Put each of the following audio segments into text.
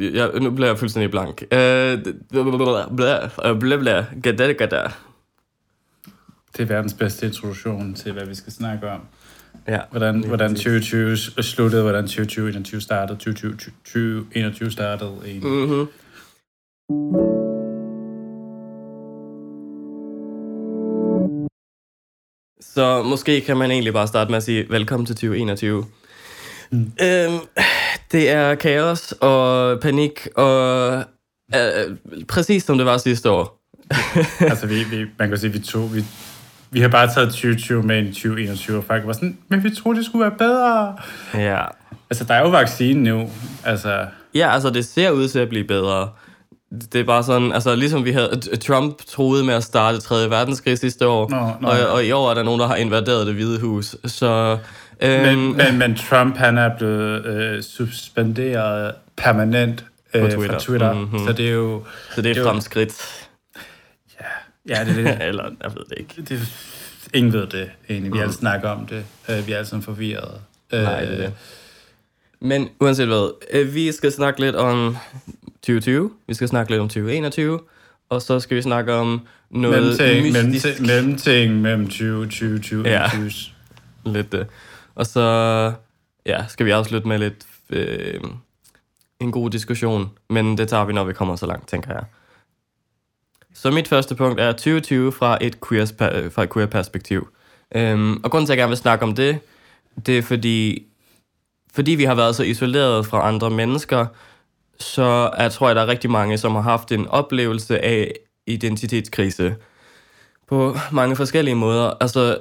jeg, nu bliver jeg fuldstændig blank. Øh, Blablabla. Gada, gada. Det er verdens bedste introduktion til, hvad vi skal snakke om. Ja. Hvordan, hvordan præcis. 2020 s- sluttede, hvordan 2021 startede, 2020, 2021 startede. Mm-hmm. Så måske kan man egentlig bare starte med at sige velkommen til 2021. Mm. Øhm, det er kaos og panik og øh, præcis som det var sidste år. altså, vi, vi, man kan sige, vi tog, vi, vi har bare taget 2020 med en 2021, og faktisk var sådan, men vi troede, det skulle være bedre. Ja. Altså, der er jo vaccine nu. Altså, Ja, altså det ser ud til at blive bedre. Det er bare sådan, altså ligesom vi havde, Trump troede med at starte 3. verdenskrig sidste år, Nå, nå, og, og i år er der nogen, der har invaderet det hvide hus. Så, øhm, men, men, men Trump, han er blevet øh, suspenderet permanent øh, På Twitter. fra Twitter. Mhm. Mm-hmm. Så det er jo... så det er et fremskridt. Ja, det er det. Eller, jeg ved det ikke. det ingen ved det, egentlig. Vi mm. alle snakker om det. Øh, vi er alle sammen forvirrede. Øh, Nej, det er det. Men uanset hvad, øh, vi skal snakke lidt om 2020, vi skal snakke lidt om 2021, og så skal vi snakke om noget Mellemting, mystisk. mellemting, mellem 20, 20, 20, Ja. 21. Lidt det. Og så ja, skal vi afslutte med lidt øh, en god diskussion, men det tager vi, når vi kommer så langt, tænker jeg. Så mit første punkt er 2020 fra et queer, øh, fra et queer perspektiv. Øhm, og grunden til, at jeg gerne vil snakke om det, det er fordi, fordi vi har været så isoleret fra andre mennesker, så jeg tror jeg, der er rigtig mange, som har haft en oplevelse af identitetskrise på mange forskellige måder. Altså,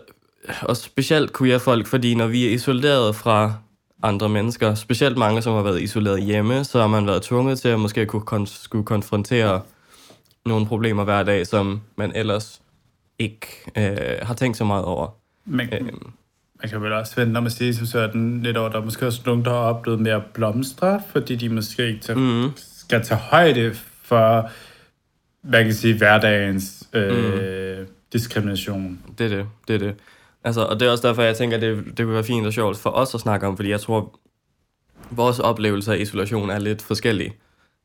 og specielt queer folk, fordi når vi er isoleret fra andre mennesker, specielt mange, som har været isoleret hjemme, så har man været tvunget til at måske kunne kon- skulle konfrontere nogle problemer hver dag, som man ellers ikke øh, har tænkt så meget over. Men, Øhm, man kan vel også vente om at sige som sådan lidt over, der er måske også nogen, der har oplevet mere blomstre, fordi de måske ikke tager, mm, skal tage højde for, hvad kan sige, hverdagens øh, mm. diskrimination. det er det, det er det. Altså, og det er også derfor, jeg tænker, at det, det kunne være fint og sjovt for os at snakke om, fordi jeg tror, vores oplevelse af isolation er lidt forskellig.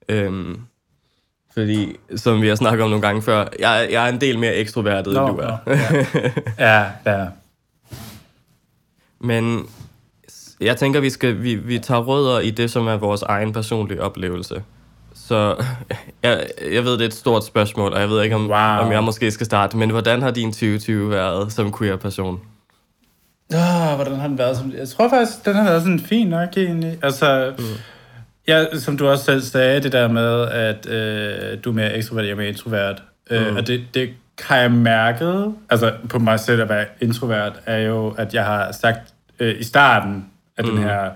Øhm, fordi, som vi har snakket om nogle gange før, jeg, jeg er en del mere ekstrovertet, end du er. nå, ja. ja, ja. Men jeg tænker, vi, skal, vi, vi tager rødder i det, som er vores egen personlige oplevelse. Så jeg, jeg ved, det er et stort spørgsmål, og jeg ved ikke, om, Wow. om jeg måske skal starte. Men hvordan har din 2020 været som queer-person? Oh, hvordan har den været? Som, jeg tror faktisk, den har været sådan fin nok egentlig. Altså, mm. ja, som du også selv sagde, det der med, at øh, du er mere ekstrovert, jeg er mere introvert. Mm. Øh, og det, det har jeg mærket, altså på mig selv at være introvert, er jo, at jeg har sagt øh, i starten af mm. den her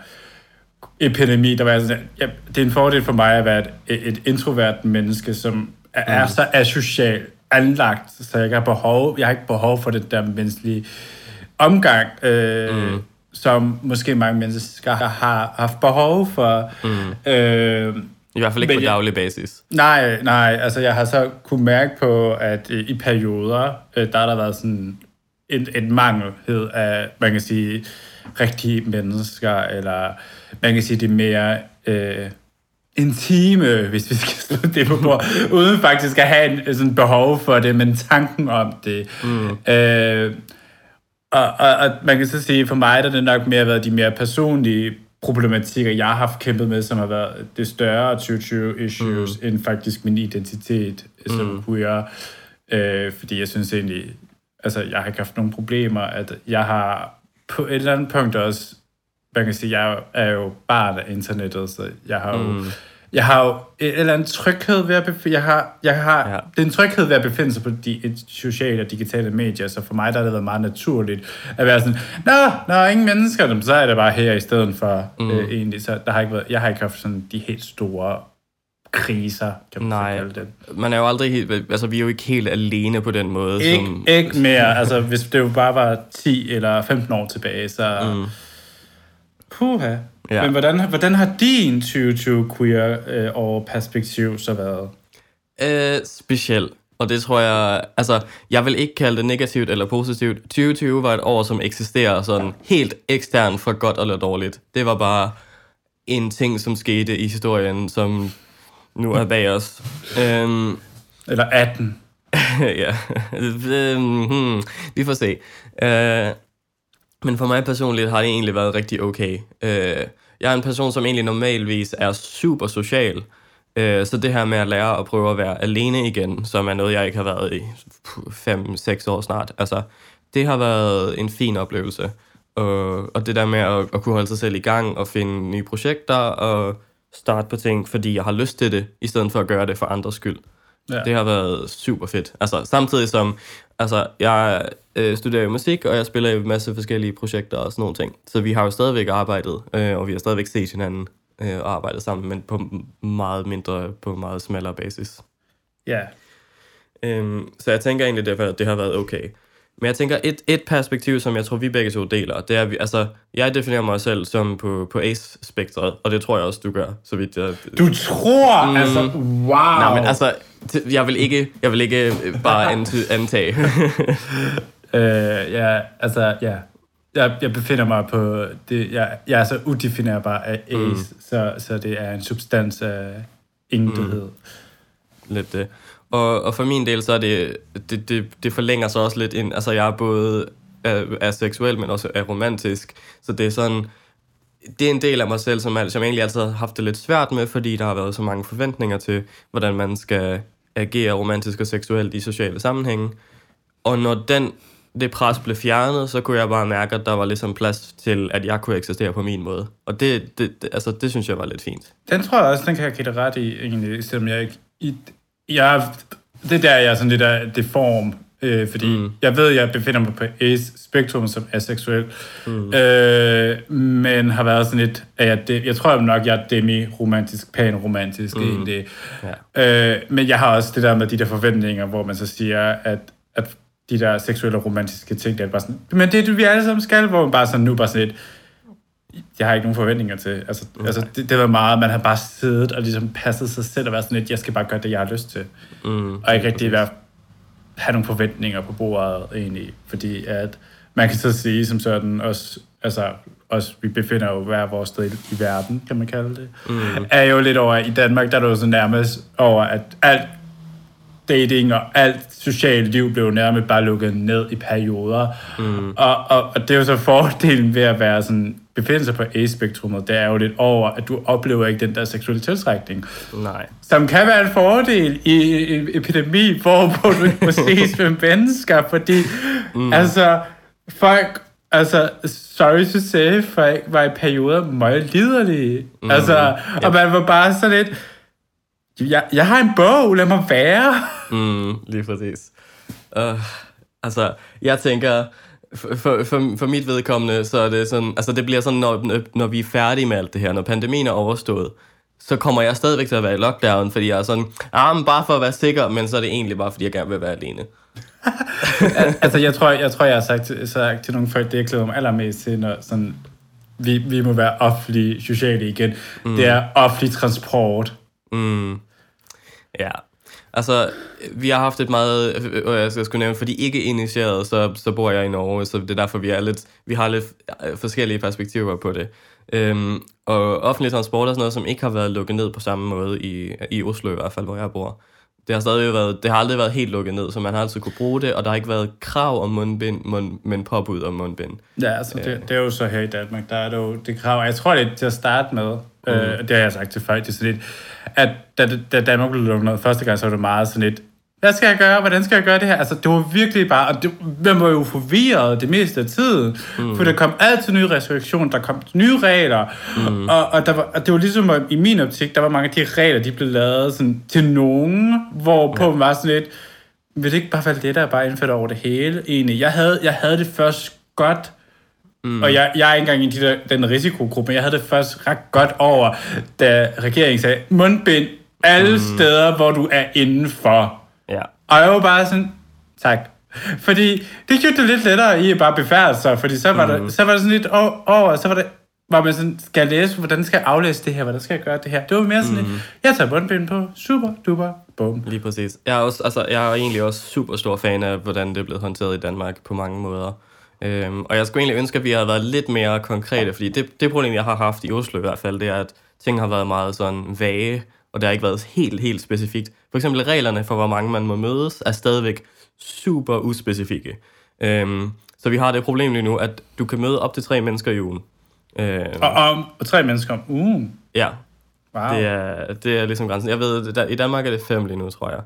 epidemi, der var jeg sådan, ja, det er en fordel for mig at være et, et introvert menneske, som er, er så asocial anlagt, så jeg ikke har behov, jeg har ikke behov for det der menneskelige omgang, øh, mm. som måske mange mennesker har haft behov for. Mm. Øh, I hvert fald ikke Men på jeg- daglig basis. nej, nej, altså jeg har så kunne mærke på, at øh, i perioder, øh, der har der været sådan en, en mangelhed af, man kan sige, rigtige mennesker, eller man kan sige, det mere øh, intime, hvis vi skal slå det på bord, uden faktisk at have en sådan behov for det, men tanken om det. Mm. Øh, og, og, og man kan så sige, for mig der er det nok mere været de mere personlige problematikker, jeg har haft kæmpet med, som har været det større 2020 issues, mm. end faktisk min identitet som Mm. queer. Øh, fordi jeg synes egentlig, altså jeg har ikke haft nogen problemer, at jeg har på et eller andet punkt også, man kan sige, jeg er jo barn af internettet, så jeg har jo Mm. jeg har jo et eller andet tryghed ved at befinde, jeg har, jeg har, Ja. en tryghed ved at befinde sig på de sociale og digitale medier, så for mig der har det været meget naturligt at være sådan, nå, er ingen mennesker, så er det bare her i stedet for mm. øh, egentlig, så der har ikke været, jeg har ikke haft sådan de helt store kriser, kan man Nej. kalde det. Man er jo aldrig helt, altså vi er jo ikke helt alene på den måde. Ikke, som, ikke mere, altså hvis det jo bare var 10 eller 15 år tilbage, så... Mm. Puha. Ja. Men hvordan, hvordan har din 2020 queer øh, år perspektiv så været? Øh, speciel. Og det tror jeg, altså, jeg vil ikke kalde det negativt eller positivt. 2020 var et år, som eksisterer sådan helt ekstern for godt eller dårligt. Det var bare en ting, som skete i historien, som nu er bag os. Øhm, Eller 18. ja, øhm, hmm, vi får se. Øh, men for mig personligt har det egentlig været rigtig okay. Øh, jeg er en person, som egentlig normalvis er super social. Øh, så det her med at lære at prøve at være alene igen, som er noget, jeg ikke har været i 5-6 år snart. Altså, det har været en fin oplevelse. Og, og det der med at, at kunne holde sig selv i gang og finde nye projekter og starte på ting, fordi jeg har lyst til det, i stedet for at gøre det for andres skyld. Ja. Det har været super fedt. Altså, samtidig som, altså, jeg øh, studerer jo musik, og jeg spiller i en masse forskellige projekter og sådan nogle ting. Så vi har jo stadigvæk arbejdet, øh, og vi har stadigvæk set hinanden øh, og arbejdet sammen, men på meget mindre, på meget smallere basis. Ja. Øhm, så jeg tænker egentlig, derfor, at det har været okay. Men jeg tænker, et, et perspektiv, som jeg tror, vi begge to deler, det er, vi, altså, jeg definerer mig selv som på, på ACE-spektret, og det tror jeg også, du gør, så vidt jeg... Du tror, mm. altså, wow. Nej, men altså, jeg vil ikke, jeg vil ikke øh, bare ant- antage. Øh, ja, altså, ja. Jeg, jeg befinder mig på... Det, jeg, jeg er så udefinerbar af ace, mm. så, så det er en substans af intethed. Mm. lidt det. Og, og for min del, så er det, det, det, det forlænger sig også lidt ind, altså jeg er både er, er seksuel, men også er romantisk, så det er sådan, det er en del af mig selv, som, som jeg egentlig altid har haft det lidt svært med, fordi der har været så mange forventninger til, hvordan man skal agere romantisk og seksuelt i sociale sammenhænge. Og når den, det pres blev fjernet, så kunne jeg bare mærke, at der var ligesom plads til, at jeg kunne eksistere på min måde. Og det, det, det, altså, det synes jeg var lidt fint. Den tror jeg også, den kan jeg give dig ret i, egentlig, selvom jeg ikke... I, jeg, det der, jeg er sådan lidt af deform, øh, fordi mm. jeg ved, jeg befinder mig på ace-spektrum som aseksuel, mm. øh, men har været sådan lidt, at jeg, det, jeg tror nok, jeg er demi-romantisk, pan-romantisk mm. egentlig. Ja. Øh, men jeg har også det der med de der forventninger, hvor man så siger, at, at de der seksuelle romantiske ting, det er bare sådan, men det er det, vi alle sammen skal, hvor man bare sådan nu bare sådan lidt, jeg har ikke nogen forventninger til. Altså, okay. altså det, det var meget, man har bare siddet og ligesom passet sig selv og været sådan lidt, jeg skal bare gøre det, jeg har lyst til. Mm, Og ikke rigtig være, have nogle forventninger på bordet egentlig, fordi at man kan så sige som sådan, også, altså, også, vi befinder jo hver vores sted i, i verden, kan man kalde det, mm. er jo lidt over, i Danmark, der er det jo så nærmest over, at alt dating og alt socialt liv blev nærmest bare lukket ned i perioder. Mm. Og, og, og det er jo så fordelen ved at være sådan, befinde sig på A-spektrummet, det er jo lidt over, at du oplever ikke den der seksuelle tiltrækning. Nej. Som kan være en fordel i en epidemi, hvor, du ikke må ses med mennesker, fordi mm. altså, folk, altså, sorry to say, folk var i perioder meget liderlige. Mm. Altså, og man var bare sådan lidt, jeg, jeg har en bog, lad mig være. Mm, lige præcis. Uh, altså, jeg tænker, for, for, for, for mit vedkommende, så er det sådan, altså det bliver sådan, når, når vi er færdige med alt det her, når pandemien er overstået, så kommer jeg stadigvæk til at være i lockdown, fordi jeg er sådan, ah, men bare for at være sikker, men så er det egentlig bare, fordi jeg gerne vil være alene. altså, jeg tror, jeg, tror, jeg har sagt, til- sagt til nogle folk, det jeg glæder mig allermest til, når sådan, vi, vi må være offentlig sociale igen. Mm. Det er offentlig transport. Mm. Ja. Altså, vi har haft et meget, øh, øh jeg skal skulle nævne, fordi ikke initieret, så, så bor jeg i Norge, så det er derfor, vi er lidt, vi har lidt øh, forskellige perspektiver på det. Øhm, og offentlig transport er sådan noget, som ikke har været lukket ned på samme måde i, i Oslo i hvert fald, hvor jeg bor. Det har stadig været, det har aldrig været helt lukket ned, så man har altid kunne bruge det, og der har ikke været krav om mundbind, mund, men påbud om mundbind. Ja, altså, det, det er jo så her i Danmark, der er det jo det krav. Jeg tror, det er til at starte med, mm. øh, det har jeg sagt til folk, det er sådan lidt, at da, da Danmark blev lukket ned første gang, så var det meget sådan lidt, hvad skal jeg gøre? Hvordan skal jeg gøre det her? Altså, det var virkelig bare... Og det, man var jo forvirret det meste af tiden. Mm. For der kom altid nye restriktioner, der kom nye regler. Mm. Og, og, der var, og det var ligesom, at i min optik, der var mange af de regler, de blev lavet sådan, til nogen, hvor på ja. var sådan lidt... Vil det ikke bare være lettere bare indføre det over det hele, egentlig? Jeg havde, jeg havde det først godt... Mm. Og jeg, jeg er ikke engang i de der, den risikogruppe, men jeg havde det først ret godt over, da regeringen sagde, mundbind alle mm. steder, hvor du er indenfor. Og jeg var bare sådan, tak. Fordi det gjorde det lidt lettere i at bare befærde sig, fordi så var, mm. der, så var det sådan lidt over, så var det, var man sådan, skal jeg læse, hvordan skal jeg aflæse det her, hvordan skal jeg gøre det her? Det var mere sådan mm. lidt, jeg tager mundbind på, super, duper, bum. Lige præcis. Jeg er, også, altså, jeg er egentlig også super stor fan af, hvordan det er blevet håndteret i Danmark på mange måder. Øhm, og jeg skulle egentlig ønske, at vi havde været lidt mere konkrete, fordi det, det problem, jeg har haft i Oslo i hvert fald, det er, at ting har været meget sådan vage, og det har ikke været helt, helt specifikt. For eksempel reglerne for, hvor mange man må mødes, er stadigvæk super uspecifikke. Øhm, så vi har det problem lige nu, at du kan møde op til tre mennesker i ugen. Øhm, Og, og, og tre mennesker om ugen. ja, Wow. det er, det er ligesom grænsen. Jeg ved, der, i Danmark er det fem lige nu, tror jeg.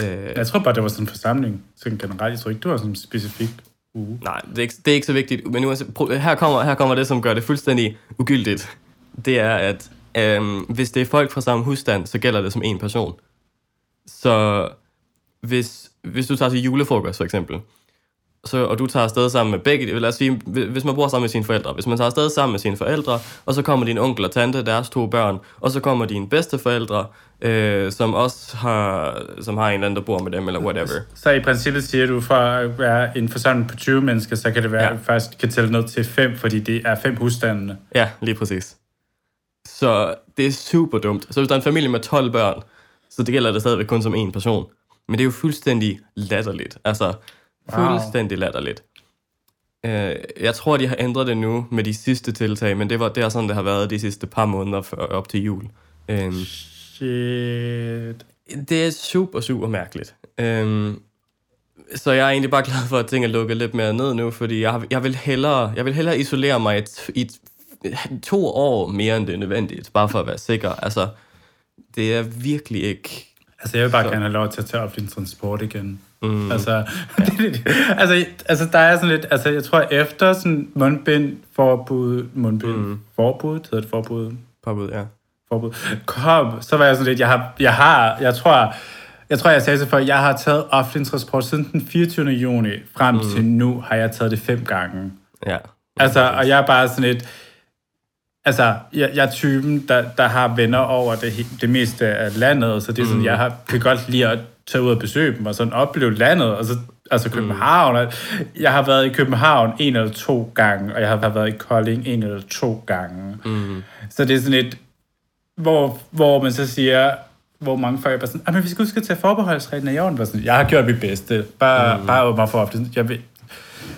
Øh, Jeg tror bare, det var sådan en forsamling. Sådan generelt. Jeg tror ikke, det var sådan en specifik uge. Nej, det er, ikke, det er ikke så vigtigt. Men nu, her, kommer, her kommer det, som gør det fuldstændig ugyldigt. Det er, at øhm, hvis det er folk fra samme husstand, så gælder det som en person. Så hvis, hvis du tager til julefrokost, for eksempel, så, og du tager afsted sammen med begge, lad os sige, hvis man bor sammen med sine forældre, hvis man tager afsted sammen med sine forældre, og så kommer din onkel og tante, deres to børn, og så kommer dine bedsteforældre, øh, som også har, som har en eller anden, der bor med dem, eller whatever. Så i princippet siger du, for at være en forsamling på 20 mennesker, så kan det være, Ja. ja. faktisk kan tælle ned til 5, fordi det er fem husstandene. Ja, lige præcis. Så det er super dumt. Så hvis der er en familie med 12 børn, så det gælder det stadigvæk kun som en person. Men det er jo fuldstændig latterligt. Altså, Wow. fuldstændig latterligt. Øh, jeg tror, de har ændret det nu med de sidste tiltag, men det, var, det er sådan, det har været de sidste par måneder før, op til jul. Øhm, Shit. det er super, super mærkeligt. Øhm, så jeg er egentlig bare glad for, at ting er lukket lidt mere ned nu, fordi jeg, jeg, vil, hellere, jeg vil hellere isolere mig i, i to år mere, end det er nødvendigt, bare for at være sikker. Altså, det er virkelig ikke... Altså, jeg vil bare Så- gerne have lov til at tage offentlig transport igen. Mm. Altså, altså, altså, der er sådan lidt... Altså, jeg tror, efter sådan mundbind, forbud... Mundbind, mm. forbud, hedder det forbud? Påbud, ja. forbud kom, så var jeg sådan lidt, jeg har, jeg har, jeg tror, jeg tror, jeg sagde så før, jeg har taget offentlig transport siden den 24. juni, frem mm. til nu har jeg taget det fem gange. ja. Altså, og jeg er bare sådan et, altså, jeg, jeg er typen, der, der har venner over det, det meste af landet, så det er sådan, mm. jeg har, kan godt lide at tage ud og besøge dem, og sådan opleve landet, og så, altså København. Og jeg har været i København en eller to gange, og jeg har været i Kolding en eller to gange. Mm. Så det er sådan et, hvor, hvor man så siger, hvor mange folk bare sådan, "Ah, men vi skal huske at tage forbeholdsreglen af i orden. Bare Sådan, jeg har gjort mit bedste. Bare, mm. bare åbne mig for offentlig. Jeg,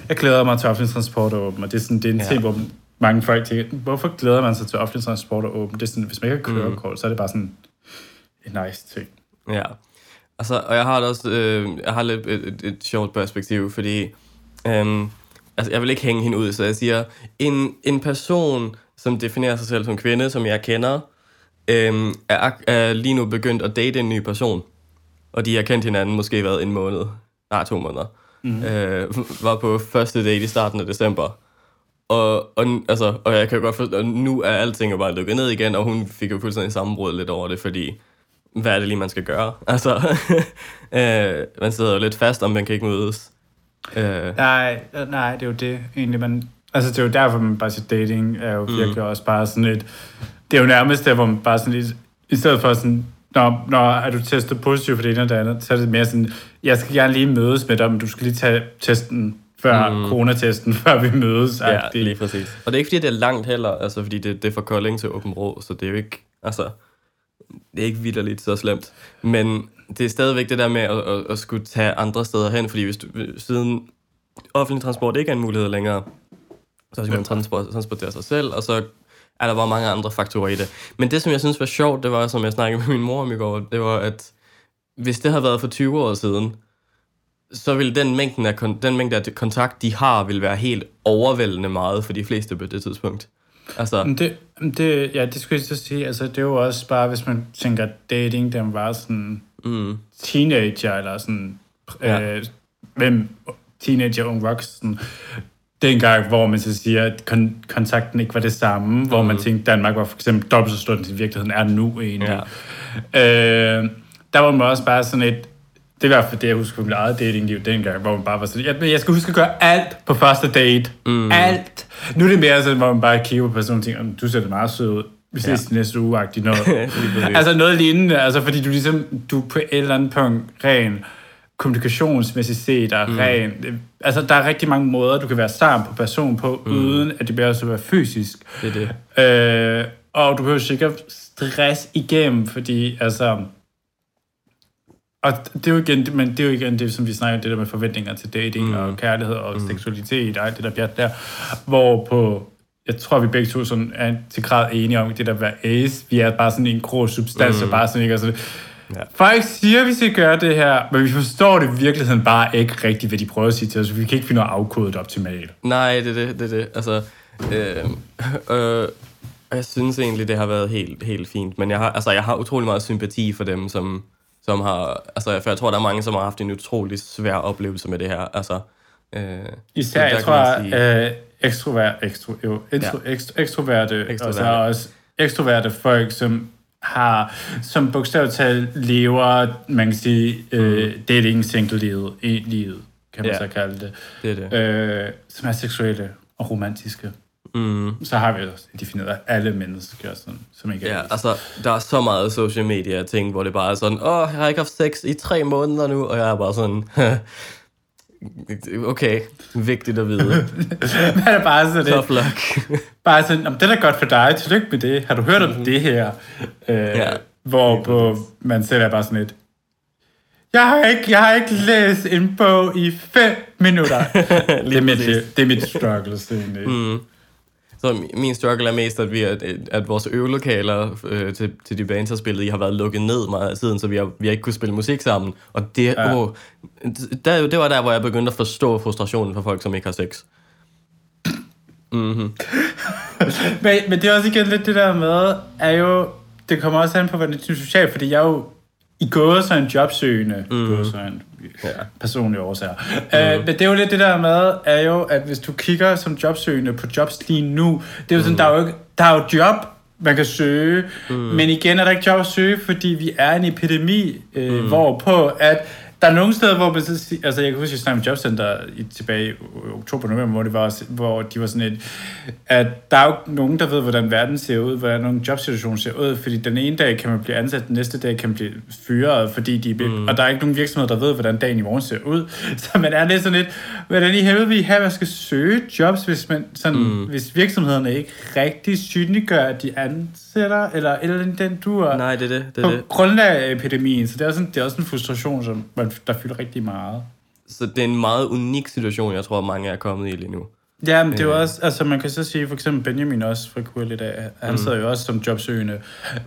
jeg glæder mig til offentlig transport og åben, og det er, sådan, det er en Ja. ting, hvor mange folk tænker, hvorfor glæder man sig til offentlig transport og åben? Det er sådan, hvis man ikke har kørekort, mm. så er det bare sådan en nice ting. Ja. Altså, og jeg har også, øh, jeg har lidt et, et, et sjovt perspektiv, fordi øhm, altså, jeg vil ikke hænge hende ud, så jeg siger, en, en person, som definerer sig selv som kvinde, som jeg kender, øhm, er, er lige nu begyndt at date en ny person, og de har kendt hinanden måske været en måned, nej, to måneder, mm. øh, var på første date i starten af december, og, og, altså, og jeg kan godt forstå, og nu er alting jo bare lukket ned igen, og hun fik jo fuldstændig sammenbrud lidt over det, fordi hvad er det lige, man skal gøre? Altså, øh, man sidder jo lidt fast, om man kan ikke mødes. Øh, Nej, nej, det er jo det egentlig, man... Altså, det er jo derfor, man bare siger, dating er jo virkelig mm. også bare sådan et... Det er jo nærmest der, hvor man bare sådan lidt... I stedet for sådan, når, når er du testet positiv for det ene og det andet, så er det mere sådan, jeg skal gerne lige mødes med dig, men du skal lige tage testen før mm. coronatesten, før vi mødes. ja, lige præcis. Og det er ikke, fordi det er langt heller, altså, fordi det, det er fra Kolding til Åben Rå, så det er jo ikke, altså, det er ikke vidderligt så slemt. Men det er stadigvæk det der med at, at, at skulle tage andre steder hen, fordi hvis du, siden offentlig transport ikke er en mulighed længere, så skal man transport, transportere sig selv, og så er der bare mange andre faktorer i det. Men det, som jeg synes var sjovt, det var, som jeg snakkede med min mor om i går, det var, at hvis det havde været for 20 år siden, så ville den mængde af, den mængde af kontakt, de har, vil være helt overvældende meget for de fleste på det tidspunkt. Altså, Det, det, ja, det skulle jeg så sige. Altså, det er jo også bare, hvis man tænker, dating, den var sådan mm, teenager, eller sådan, Ja. øh, hvem teenager, ung voksen, dengang, hvor man så siger, at kon- kontakten ikke var det samme, mm. hvor man tænkte, Danmark var for eksempel dobbelt så stort, som i virkeligheden er nu egentlig. ja. Øh, der var man også bare sådan et, det er i hvert fald det, jeg husker fra mit eget datingliv dengang, hvor man bare var sådan, jeg, jeg skal huske at gøre alt på første date. Mm. Alt. Nu er det mere sådan, hvor man bare kigger på personen og tænker, "Om, du ser det meget sød ud. Vi ses Ja. næste uge, noget. Altså noget lignende, altså fordi du ligesom, du på et eller andet punkt ren kommunikationsmæssigt set er mm. ren. Altså der er rigtig mange måder, du kan være sammen på person på, mm. uden at det bliver så være fysisk. Det er det. Øh, og du behøver sikkert stress igennem, fordi altså... og det er jo igen, men det er jo igen det, som vi snakker om, det der med forventninger til dating Mm. og kærlighed og mm. seksualitet og alt det der pjat der, hvor på, jeg tror, vi begge to sådan er til grad enige om det der med ace. Vi er bare sådan en grå substans, mm. og bare sådan ikke, altså, Ja. ja. Folk siger, at vi skal gøre det her, men vi forstår det i virkeligheden bare ikke rigtigt, hvad de prøver at sige til os. Vi kan ikke finde noget afkodet optimalt. Nej, det er det, det det. Altså, øh, øh, og jeg synes egentlig, det har været helt, helt fint. Men jeg har, altså, jeg har utrolig meget sympati for dem, som, som har... Altså, for jeg tror, der er mange, som har haft en utrolig svær oplevelse med det her. Altså, øh, Især, jeg tror, sige- øh, ekstrovert, ekstro, jo, intro, ja. ekstro, ekstroverte, og så også ekstroverte folk, som har, som bogstaveligt lever, man kan sige, øh, dating single-livet, i livet, kan man Ja. så kalde det, det er det. øh, som er seksuelle og romantiske. Mm. Så har vi også defineret alle mennesker, sådan, som ikke er Ja, altså, der er så meget social media ting, hvor det bare er sådan, åh, jeg har ikke haft sex i tre måneder nu, og jeg er bare sådan, okay, vigtigt at vide. Man er bare sådan, Tough det, luck. bare sådan, det er godt for dig, tillykke med det. Har du hørt om det her? Øh, Ja. Hvor på, man selv er bare sådan lidt, jeg har ikke, jeg har ikke læst en bog i fem minutter. det, er mit, præcis. det er mit struggle, egentlig. Mm. Så mi- min struggle er mest, at, vi er, at vores øvelokaler øh, til, til de bands, har spillet i, har været lukket ned meget af tiden, så vi har, vi har ikke kunnet spille musik sammen. Og det, ja. Åh, der, det var der, hvor jeg begyndte at forstå frustrationen for folk, som ikke har sex. Men, men det er også igen lidt det der med, er jo, det kommer også an på, hvordan det er socialt, fordi jeg er jo i gået så en jobsøgende, mm. en Ja. personlige årsager. Mm. Uh, men det er jo lidt det der med, er jo, at hvis du kigger som jobsøgende på jobs lige nu, det er jo sådan, der er jo, ikke, der er jo job, man kan søge, mm. men igen er der ikke job at søge, fordi vi er en epidemi, øh, mm. hvorpå at der er nogle steder, hvor man så siger, altså jeg kan huske, at jeg snakkede med Jobcenter i, tilbage i oktober, november, hvor, det var, hvor de var sådan et, at der er jo nogen, der ved, hvordan verden ser ud, hvordan nogle jobsituationer ser ud, fordi den ene dag kan man blive ansat, den næste dag kan man blive fyret, fordi de, mm. og der er ikke nogen virksomheder, der ved, hvordan dagen i morgen ser ud. Så man er lidt sådan lidt, hvordan i helvede vil I have, at man skal søge jobs, hvis, man, sådan, mm. hvis virksomhederne ikke rigtig synliggør, at de ansætter, eller, eller den du er Nej, det er det. det, på er det. grundlag af epidemien, så det er, sådan, det er også en frustration, som man, der fylder rigtig meget. Så det er en meget unik situation, jeg tror, mange er kommet i lige nu. Ja, men det er jo også, altså man kan så sige, for eksempel Benjamin også fra QL i dag, han mm. sidder jo også som jobsøgende,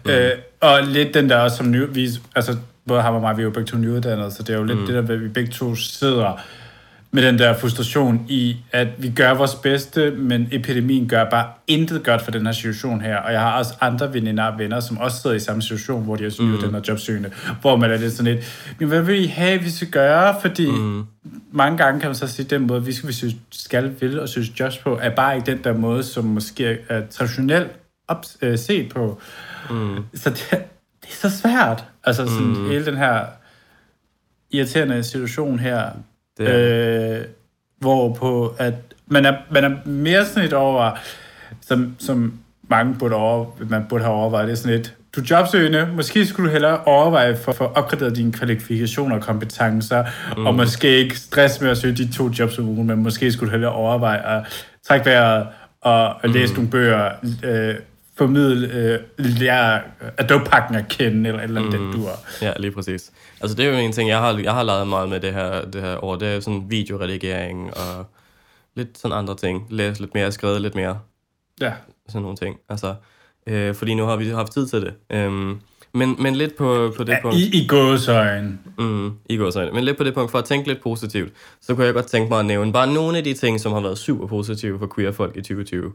mm. øh, og lidt den der også som ny, vi, altså både ham og mig, vi er jo begge to nyuddannede, så det er jo lidt mm. det der, vi begge to sidder med den der frustration i, at vi gør vores bedste, men epidemien gør bare intet godt for den her situation her. Og jeg har også andre veninder og venner, som også sidder i samme situation, hvor de er mm. den her jobsøgende, hvor man er lidt sådan lidt, men hvad vil I have, vi skal gøre? Fordi mm. mange gange kan man så sige, den måde, vi skal, vi synes, skal, vil og synes jobs på, er bare ikke den der måde, som måske er traditionelt op, øh, set på. Mm. Så det, det er så svært. Altså sådan mm. hele den her irriterende situation her, Det er, øh, hvor på at man er, man er mere sådan et over, som, som mange burde over, man burde have overvejet, det er sådan et, du er jobsøgende, måske skulle du hellere overveje for, for at opgradere dine kvalifikationer og kompetencer, mm. og måske ikke stress med at søge de to jobs om ugen, men måske skulle du hellere overveje at trække vejret og at læse mm. nogle bøger, øh, formidle, øh, lære Adobe-pakken at kende, eller eller mm. den dur. Ja, lige præcis. Altså det er jo en ting, jeg har, jeg har lavet meget med det her, det her år. Det er sådan videoredigering og lidt sådan andre ting. Læse lidt mere, skrevet lidt mere. Ja. Sådan nogle ting. Altså, øh, fordi nu har vi haft tid til det. Øhm, men, men lidt på, på det ja punkt... i, i gåsøjen. Mm, i så. Men lidt på det punkt, for at tænke lidt positivt, så kunne jeg godt tænke mig at nævne bare nogle af de ting, som har været super positive for queer-folk i 2020.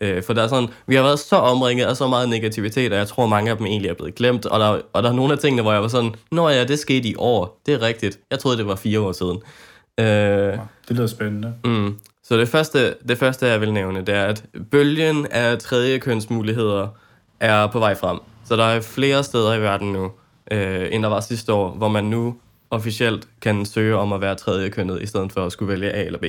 Øh, for der er sådan, vi har været så omringet af så meget negativitet, og jeg tror, mange af dem egentlig er blevet glemt. Og der, og der er nogle af tingene, hvor jeg var sådan, Nå ja, det skete i år. Det er rigtigt. Jeg troede, det var fire år siden. Øh, Det lyder spændende. Mm. Så det første, det første, jeg vil nævne, det er, at bølgen af tredje kønsmuligheder er på vej frem. Så der er flere steder i verden nu, øh, end der var sidste år, hvor man nu officielt kan søge om at være tredje kønnet, i stedet for at skulle vælge A eller B.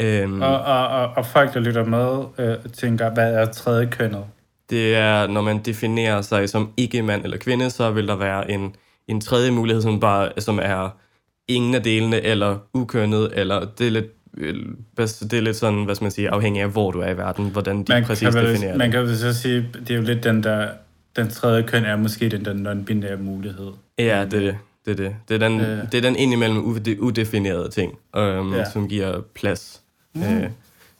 Øhm, Og, og, og, og folk, der lytter med, øh, tænker, hvad er tredje kønnet? det er, når man definerer sig som ikke mand eller kvinde, så vil der være en, en tredje mulighed, som, bare, som er ingen af delene, eller ukønnet, eller det er lidt, øh, det er lidt sådan, hvad skal man sige, afhængig af, hvor du er i verden, hvordan de Man præcis kan, vel, definerer man kan vel så sige, det er jo lidt den der, den tredje køn er måske den der non-binære mulighed. Ja, det er det. det er det. Det er den, Øh. det er den indimellem ude- udefinerede ting, øhm, ja. som giver plads. Mm. Øh,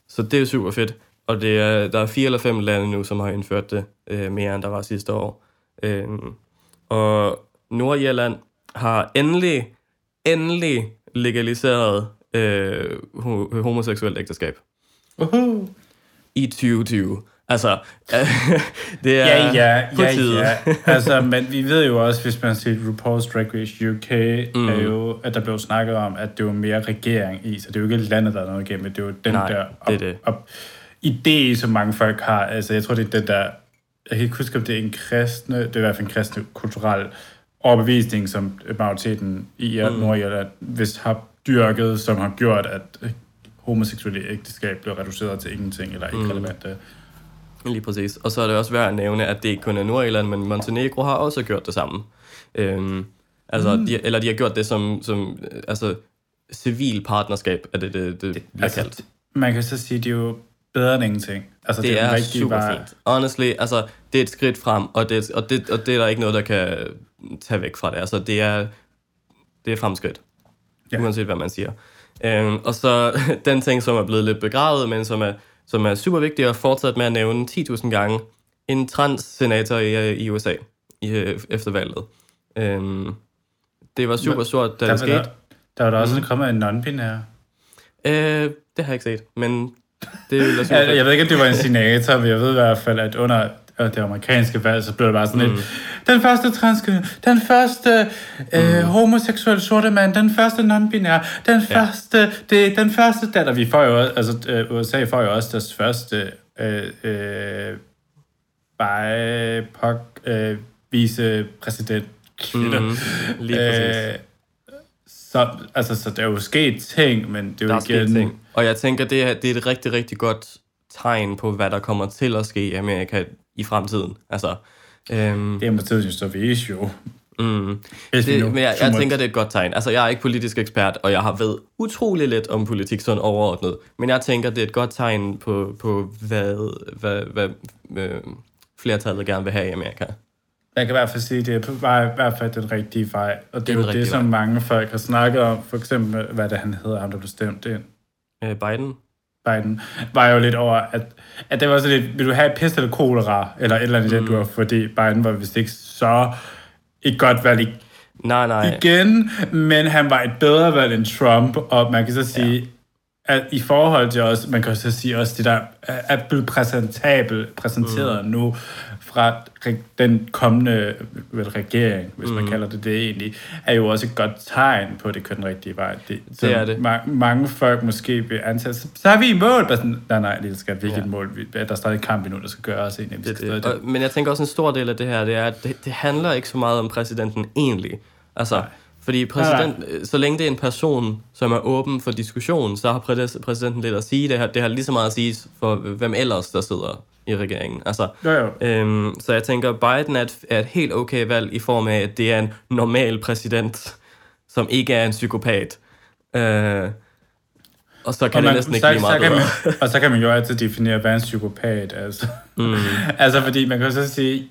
så det er super fedt. Og det er, der er fire eller fem lande nu, som har indført det øh, mere, end der var sidste år. Øh, og Nordirland har endelig, endelig legaliseret øh, ho- homoseksuelt ægteskab Uhuh. i 2020. Altså, det er Ja, ja, på ja, tide. ja. Altså, men vi ved jo også, hvis man set RuPaul's Drag Race UK, mm. er jo, at der blev snakket om, at det var mere regering i, så det er jo ikke landet, der er noget igennem, det er jo den Nej, der det er det. Op, idé, som mange folk har. Altså, jeg tror, det er den der, jeg kan ikke huske, om det er en kristne, det er i hvert fald en kristne kulturel overbevisning, som majoriteten i mm. Nordjylland hvis har dyrket, som har gjort, at øh, homoseksuelle ægteskab blev reduceret til ingenting, eller ikke mm. Lige præcis. Og så er det også værd at nævne, at det ikke kun er Nordirland, men Montenegro har også gjort det samme. Øhm, altså, mm. de, eller de har gjort det som, som øh, altså, civil partnerskab, er det det, det bliver Altså, kaldt. man kan så sige, det er jo bedre end ingenting. Altså, Det den er rigtige super vej. fint. Honestly, altså, det er et skridt frem, og det, og, det, og det er der ikke noget, der kan tage væk fra det. Altså, det er, det er fremskridt, ja. uanset hvad man siger. Øhm, og så den ting, som er blevet lidt begravet, men som er, som er super vigtig at fortsætte med at nævne 10.000 gange, en trans-senator i, i USA i, øh, efter valget. Øhm, det var super Men stort, da Der, det skete. der, der var der også mm. kommet en non-binær. Øh, det har jeg ikke set, men det er super Jeg, jeg ved ikke, om det var en senator, men jeg ved i hvert fald, at under øh, det amerikanske valg, så blev det bare sådan mm. lidt, den første transkønne, den første øh, Mm. homoseksuelle sorte mand, den første non-binær, den Ja. første, det, den første datter, vi får jo også, altså øh, USA får jo også deres første øh, øh, BIPOC øh, vicepræsident kvinde. Mhm, lige præcis. Øh, så, altså, så der er jo sket ting, men det er Der jo er sket igen... ting. Og jeg tænker, det er, det er et rigtig, rigtig godt tegn på, hvad der kommer til at ske i Amerika i fremtiden. Altså, øhm, Det er måske så vis jo. mm, det, men jeg, jeg tænker, det er et godt tegn. Altså, jeg er ikke politisk ekspert, og jeg har ved utrolig lidt om politik sådan overordnet. Men jeg tænker, det er et godt tegn på, på hvad, hvad, hvad øh, flertallet gerne vil have i Amerika. Jeg kan i hvert fald sige, at det er på vej, i hvert fald den rigtige vej. Og det, Det er jo det, rigtige som vej. mange folk har snakket om. For eksempel, hvad det han hedder, ham der blev stemt ind. Øh, Biden? Biden, var jo lidt over, at, at det var sådan lidt, vil du have pest eller kolera, eller et eller andet, mm. du fordi Biden var vist ikke så et godt valg i- Nej, nej. igen, men han var et bedre valg end Trump, og man kan så sige, ja. at i forhold til også, man kan så sige også det der, at blive præsentabel, præsenteret mm. nu fra den kommende vel, regering, hvis mm. man kalder det det egentlig, er jo også et godt tegn på, at det kører den rigtige vej. Det, som er det. Ma- mange folk måske vil antage, så, så er vi i mål. Bare sådan, nej, nej, det skal vi ikke Ja. mål. Vi- Der er stadig kamp endnu, der skal gøres egentlig. Vi skal Det, det. Og, men jeg tænker også en stor del af det her, det er, at det, det handler ikke så meget om præsidenten egentlig. Altså, Nej. fordi præsident, øh, så længe det er en person, som er åben for diskussion, så har præ- præsidenten lidt at sige. Det har, det har lige så meget at sige for hvem ellers, der sidder i regeringen. Altså, Jo, jo. øhm, så jeg tænker, Biden er et, er et helt okay valg i form af, at det er en normal præsident, som ikke er en psykopat. Øh, og så kan Og det man- næsten ikke så, blive meget så kan man, Og så kan man jo altid definere, hvad er en psykopat, altså. Mm. altså, fordi man kan så sige,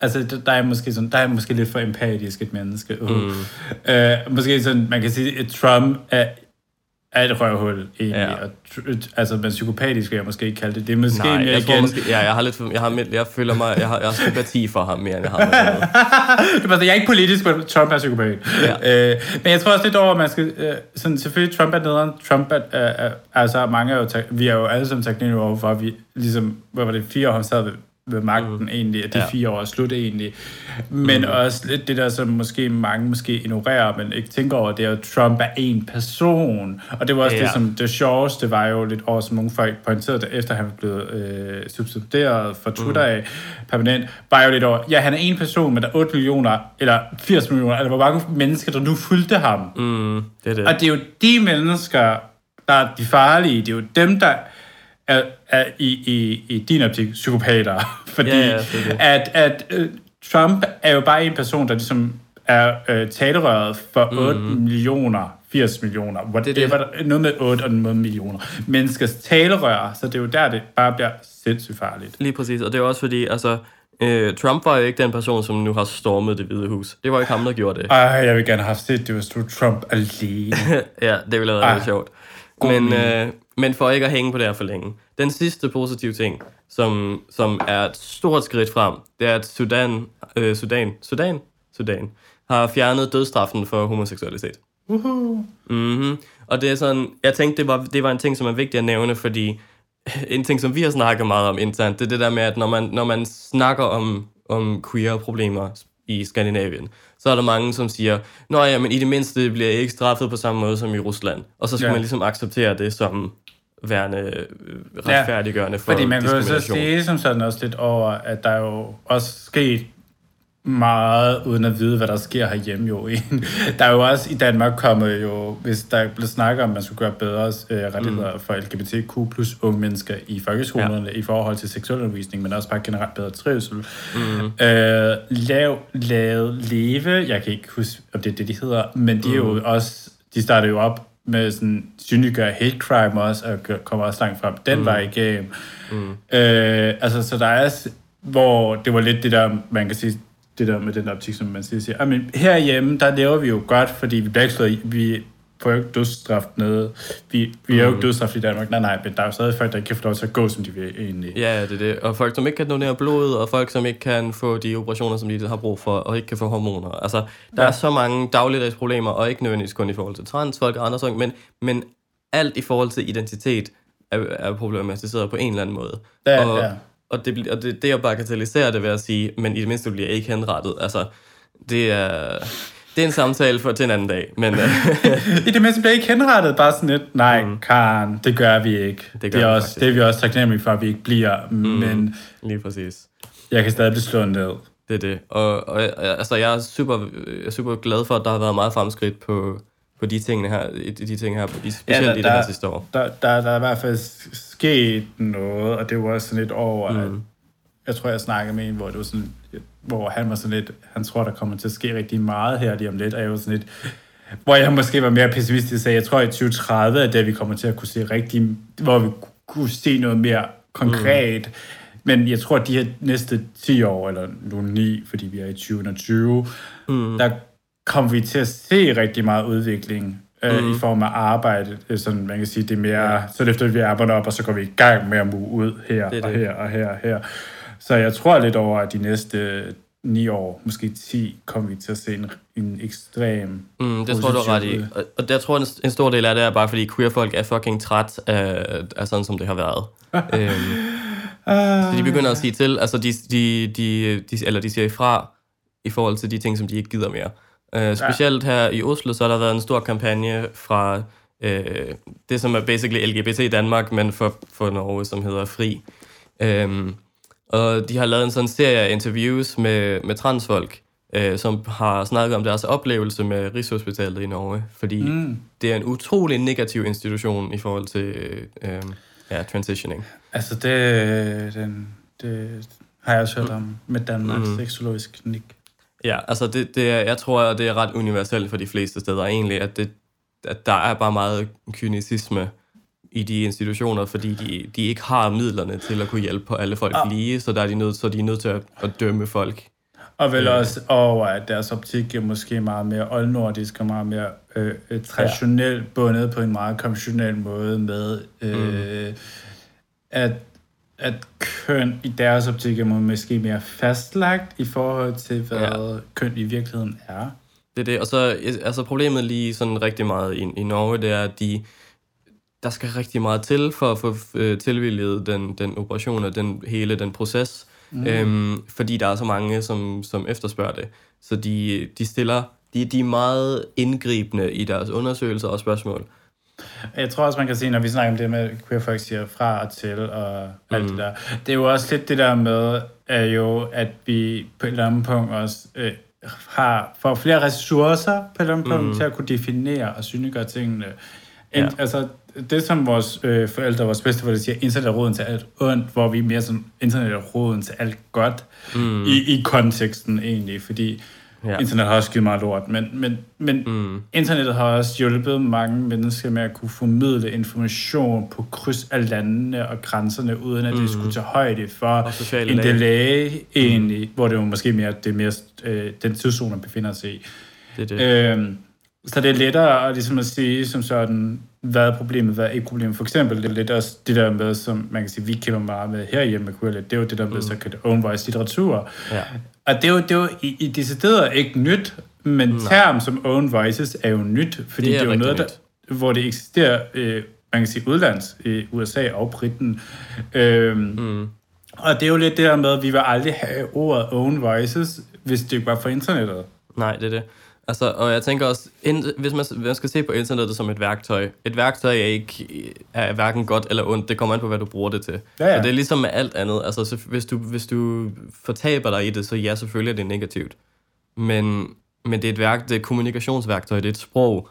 altså, der- er måske sådan, der er måske lidt for empatisk et menneske. Uh. Mm. Øh, måske sådan, man kan sige, at Trump er, er et røvhul, egentlig. Ja. Og, altså, men psykopatisk vil jeg måske ikke kalde det. Det er måske Nej, mere jeg tror igen... måske, ja, jeg har lidt, jeg har, jeg føler mig, jeg har, jeg har sympati for ham mere, end jeg har noget. Er bare, jeg er ikke politisk, men Trump er psykopat. Ja. Øh, men jeg tror også lidt over, at man skal... Øh, sådan, selvfølgelig, Trump er nederen. Trump er... Øh, altså, mange er jo... Vi er jo alle sammen taknemmelige over for, at vi ligesom... Hvad var det? Fire år, han sad ved, ved magten mm. egentlig. At de Ja. fire år er slut egentlig. Men mm. også lidt det der, som måske mange måske ignorerer, men ikke tænker over, det er jo, at Trump er en person. Og det var også ja. Det, som det sjoveste var jo lidt over, som nogle folk pointerede, efter han blev øh, substitueret for Twitter af permanent, var jo lidt over, ja, han er en person, men der er 8 millioner, eller 80 millioner, eller hvor mange mennesker, der nu fulgte ham. Mm, det er det. Og det er jo de mennesker, der er de farlige. Det er jo dem, der er, er i, i, i din optik psykopater. Fordi Ja, ja, det det. at, at uh, Trump er jo bare en person, der ligesom er uh, talerøret for 8 millioner, 80 millioner, what, det, er det. noget med 8 og noget millioner menneskers talerør, så det er jo der, det bare bliver sindssygt farligt. Lige præcis, og det er også fordi, altså, Øh, Trump var jo ikke den person, som nu har stormet det hvide hus. Det var ikke ham, der gjorde det. Ej, jeg vil gerne have set, det var Trump alene. ja, det ville have været lidt sjovt. Men, øh, men for ikke at hænge på det her for længe. Den sidste positive ting, som, som er et stort skridt frem, det er, at Sudan, øh, Sudan, Sudan, Sudan har fjernet dødstraffen for homoseksualitet. Uhu. Mm-hmm. Og det er sådan, jeg tænkte, det var, det var en ting, som er vigtigt at nævne, fordi en ting, som vi har snakket meget om internt, det er det der med, at når man, når man snakker om, om queer-problemer i Skandinavien, så er der mange, som siger, Nå ja, men i det mindste bliver jeg ikke straffet på samme måde som i Rusland. Og så skal Ja. man ligesom acceptere det som værende øh, retfærdiggørende for Fordi man kan jo så sige som sådan også lidt over, at der er jo også sket meget, uden at vide, hvad der sker herhjemme jo. Der er jo også i Danmark kommet jo, hvis der blev snakket om, at man skulle gøre bedre øh, rettigheder mm. for LGBTQ plus unge mennesker i folkeskolerne ja. i forhold til seksualundervisning, men også bare generelt bedre trivsel. Mm. Øh, lav, lav, leve, jeg kan ikke huske, om det er det, de hedder, men de er jo også, de starter jo op med sådan synliggør hate crime også, og gør- kommer også langt frem den mm. vej igennem. Mm. Øh, altså, så der er, hvor det var lidt det der, man kan sige, det der med den optik, som man siger, siger "Ah, men herhjemme, der lever vi jo godt, fordi vi bliver ikke slået, i- vi får jo ikke dødsstraf nede. Vi, vi er jo ikke dødsstraf i Danmark. Nej, nej, men der er jo stadig folk, der ikke kan få lov til at gå, som de vil egentlig. Ja, det er det. Og folk, som ikke kan donere blod, og folk, som ikke kan få de operationer, som de har brug for, og ikke kan få hormoner. Altså, der. Ja. er så mange dagligdags problemer, og ikke nødvendigvis kun i forhold til transfolk og andre ting, men, men alt i forhold til identitet er, er problematiseret på en eller anden måde. Ja, og, ja. Og, det, og det, det at bagatellisere det ved at sige, men i det mindste bliver jeg ikke henrettet. Altså, det er, det er en samtale for til en anden dag, men øh, I det mindste bliver ikke henrettet, bare sådan lidt, nej, mm. Karen, det gør vi ikke. Det, gør det, er vi også, faktisk det er vi også taknemmelige for, at vi ikke bliver, mm. men lige præcis. jeg kan stadig blive slået ned. Det er det. Og, og altså, jeg er super, jeg er super glad for, at der har været meget fremskridt på, på de tingene her, de, ting her, specielt der- i det her sidste år. Der, der, der er i hvert fald sket noget, og det var også sådan lidt over, mm. at jeg tror, jeg snakkede med en, hvor det var sådan, hvor han var sådan lidt, han tror, der kommer til at ske rigtig meget her lige om lidt, og jeg var sådan lidt, hvor jeg måske var mere pessimistisk, og sagde, jeg tror i 2030 er det, vi kommer til at kunne se rigtig, hvor vi kunne se noget mere konkret. Mm. Men jeg tror, at de her næste 10 år, eller nu 9, fordi vi er i 2020, mm. der kommer vi til at se rigtig meget udvikling øh, mm. i form af arbejde. Øh, Sådan, man kan sige, det er mere, ja. så løfter vi ærmerne op, og så går vi i gang med at move ud her, Det er og det. her, og her, og her. Så jeg tror lidt over, at de næste 9 år, måske 10, kommer vi til at se en, en ekstrem... Mm, det tror du er ret i. Og, og jeg tror, en, en stor del af det er bare, fordi queer-folk er fucking træt af, af sådan, som det har været. øhm, så de begynder at sige til, altså de, de, de, de, eller de siger ifra i forhold til de ting, som de ikke gider mere. Uh, specielt her i Oslo, så har der været en stor kampagne fra uh, det, som er basically LGBT i Danmark, men for, for Norge, som hedder Fri. Um, og de har lavet en sådan serie af interviews med, med transfolk, øh, som har snakket om deres oplevelse med Rigshospitalet i Norge, fordi mm. det er en utrolig negativ institution i forhold til øh, ja, transitioning. Altså, det, den, det har jeg også hørt om med Danmarks mm. seksologisk klinik. Ja, altså det, det er, jeg tror, at det er ret universelt for de fleste steder egentlig, at, det, at der er bare meget kynisisme i de institutioner, fordi de, de ikke har midlerne til at kunne hjælpe på alle folk Ah. lige, så der er de nødt, så de er nødt til at, at dømme folk. Og vel også over, at deres optik er måske meget mere oldnordisk og meget mere øh, øh, traditionelt bundet på en meget konventionel måde med, øh, mm. at, at køn i deres optik er måske mere fastlagt i forhold til, hvad ja. køn i virkeligheden er. Det er det, og så altså problemet lige sådan rigtig meget i, i Norge, det er, at de, der skal rigtig meget til for at få øh, tilvilliget den, den operation og den, hele den proces, mm. øhm, fordi der er så mange, som, som efterspørger det. Så de, de stiller, de, de er meget indgribende i deres undersøgelser og spørgsmål. Jeg tror også, man kan sige, når vi snakker om det med, at queer folk siger fra og til og alt mm. det der. Det er jo også lidt det der med, er jo, at vi på et eller andet punkt også øh, har, får flere ressourcer på et eller andet punkt til at kunne definere og synliggøre tingene. En, Ja. Altså, det som vores øh, forældre, vores bedsteforældre siger, internet er roden til alt ondt, hvor vi er mere sådan, internet er roden til alt godt mm. i, i konteksten egentlig, fordi Ja. Internet har også givet meget lort, men, men, men mm. internettet har også hjulpet mange mennesker med at kunne formidle information på kryds af landene og grænserne, uden at mm. det skulle tage højde for en delay egentlig, mm. hvor det jo måske mere, det er mere øh, den tidszone, man befinder sig i. Det er det. Øhm, så det er lettere at, ligesom at sige som sådan, hvad er problemet, hvad er ikke problemet. For eksempel, det er lidt også det der med, som man kan sige, vi kæmper meget med herhjemme med Queerlet, det er jo det der med, mm. så kan det own voice litteratur. Ja. Og det er jo, det er jo i, i decideret ikke nyt, men Nej. term som own voices er jo nyt, fordi det er, det er jo noget, der, hvor det eksisterer, øh, man kan sige udlands, i USA og Briten. Øhm, mm. Og det er jo lidt det der med, at vi vil aldrig have ordet own voices, hvis det ikke var for internettet. Nej, det er det. Altså, og jeg tænker også, hvis man, man skal se på internettet som et værktøj, et værktøj er ikke er hverken godt eller ondt, det kommer an på, hvad du bruger det til. Ja, ja. Og det er ligesom med alt andet. Altså, så hvis, du, hvis du fortaber dig i det, så ja, selvfølgelig er det negativt. Men, men det er et værk, det er et kommunikationsværktøj, det er et sprog,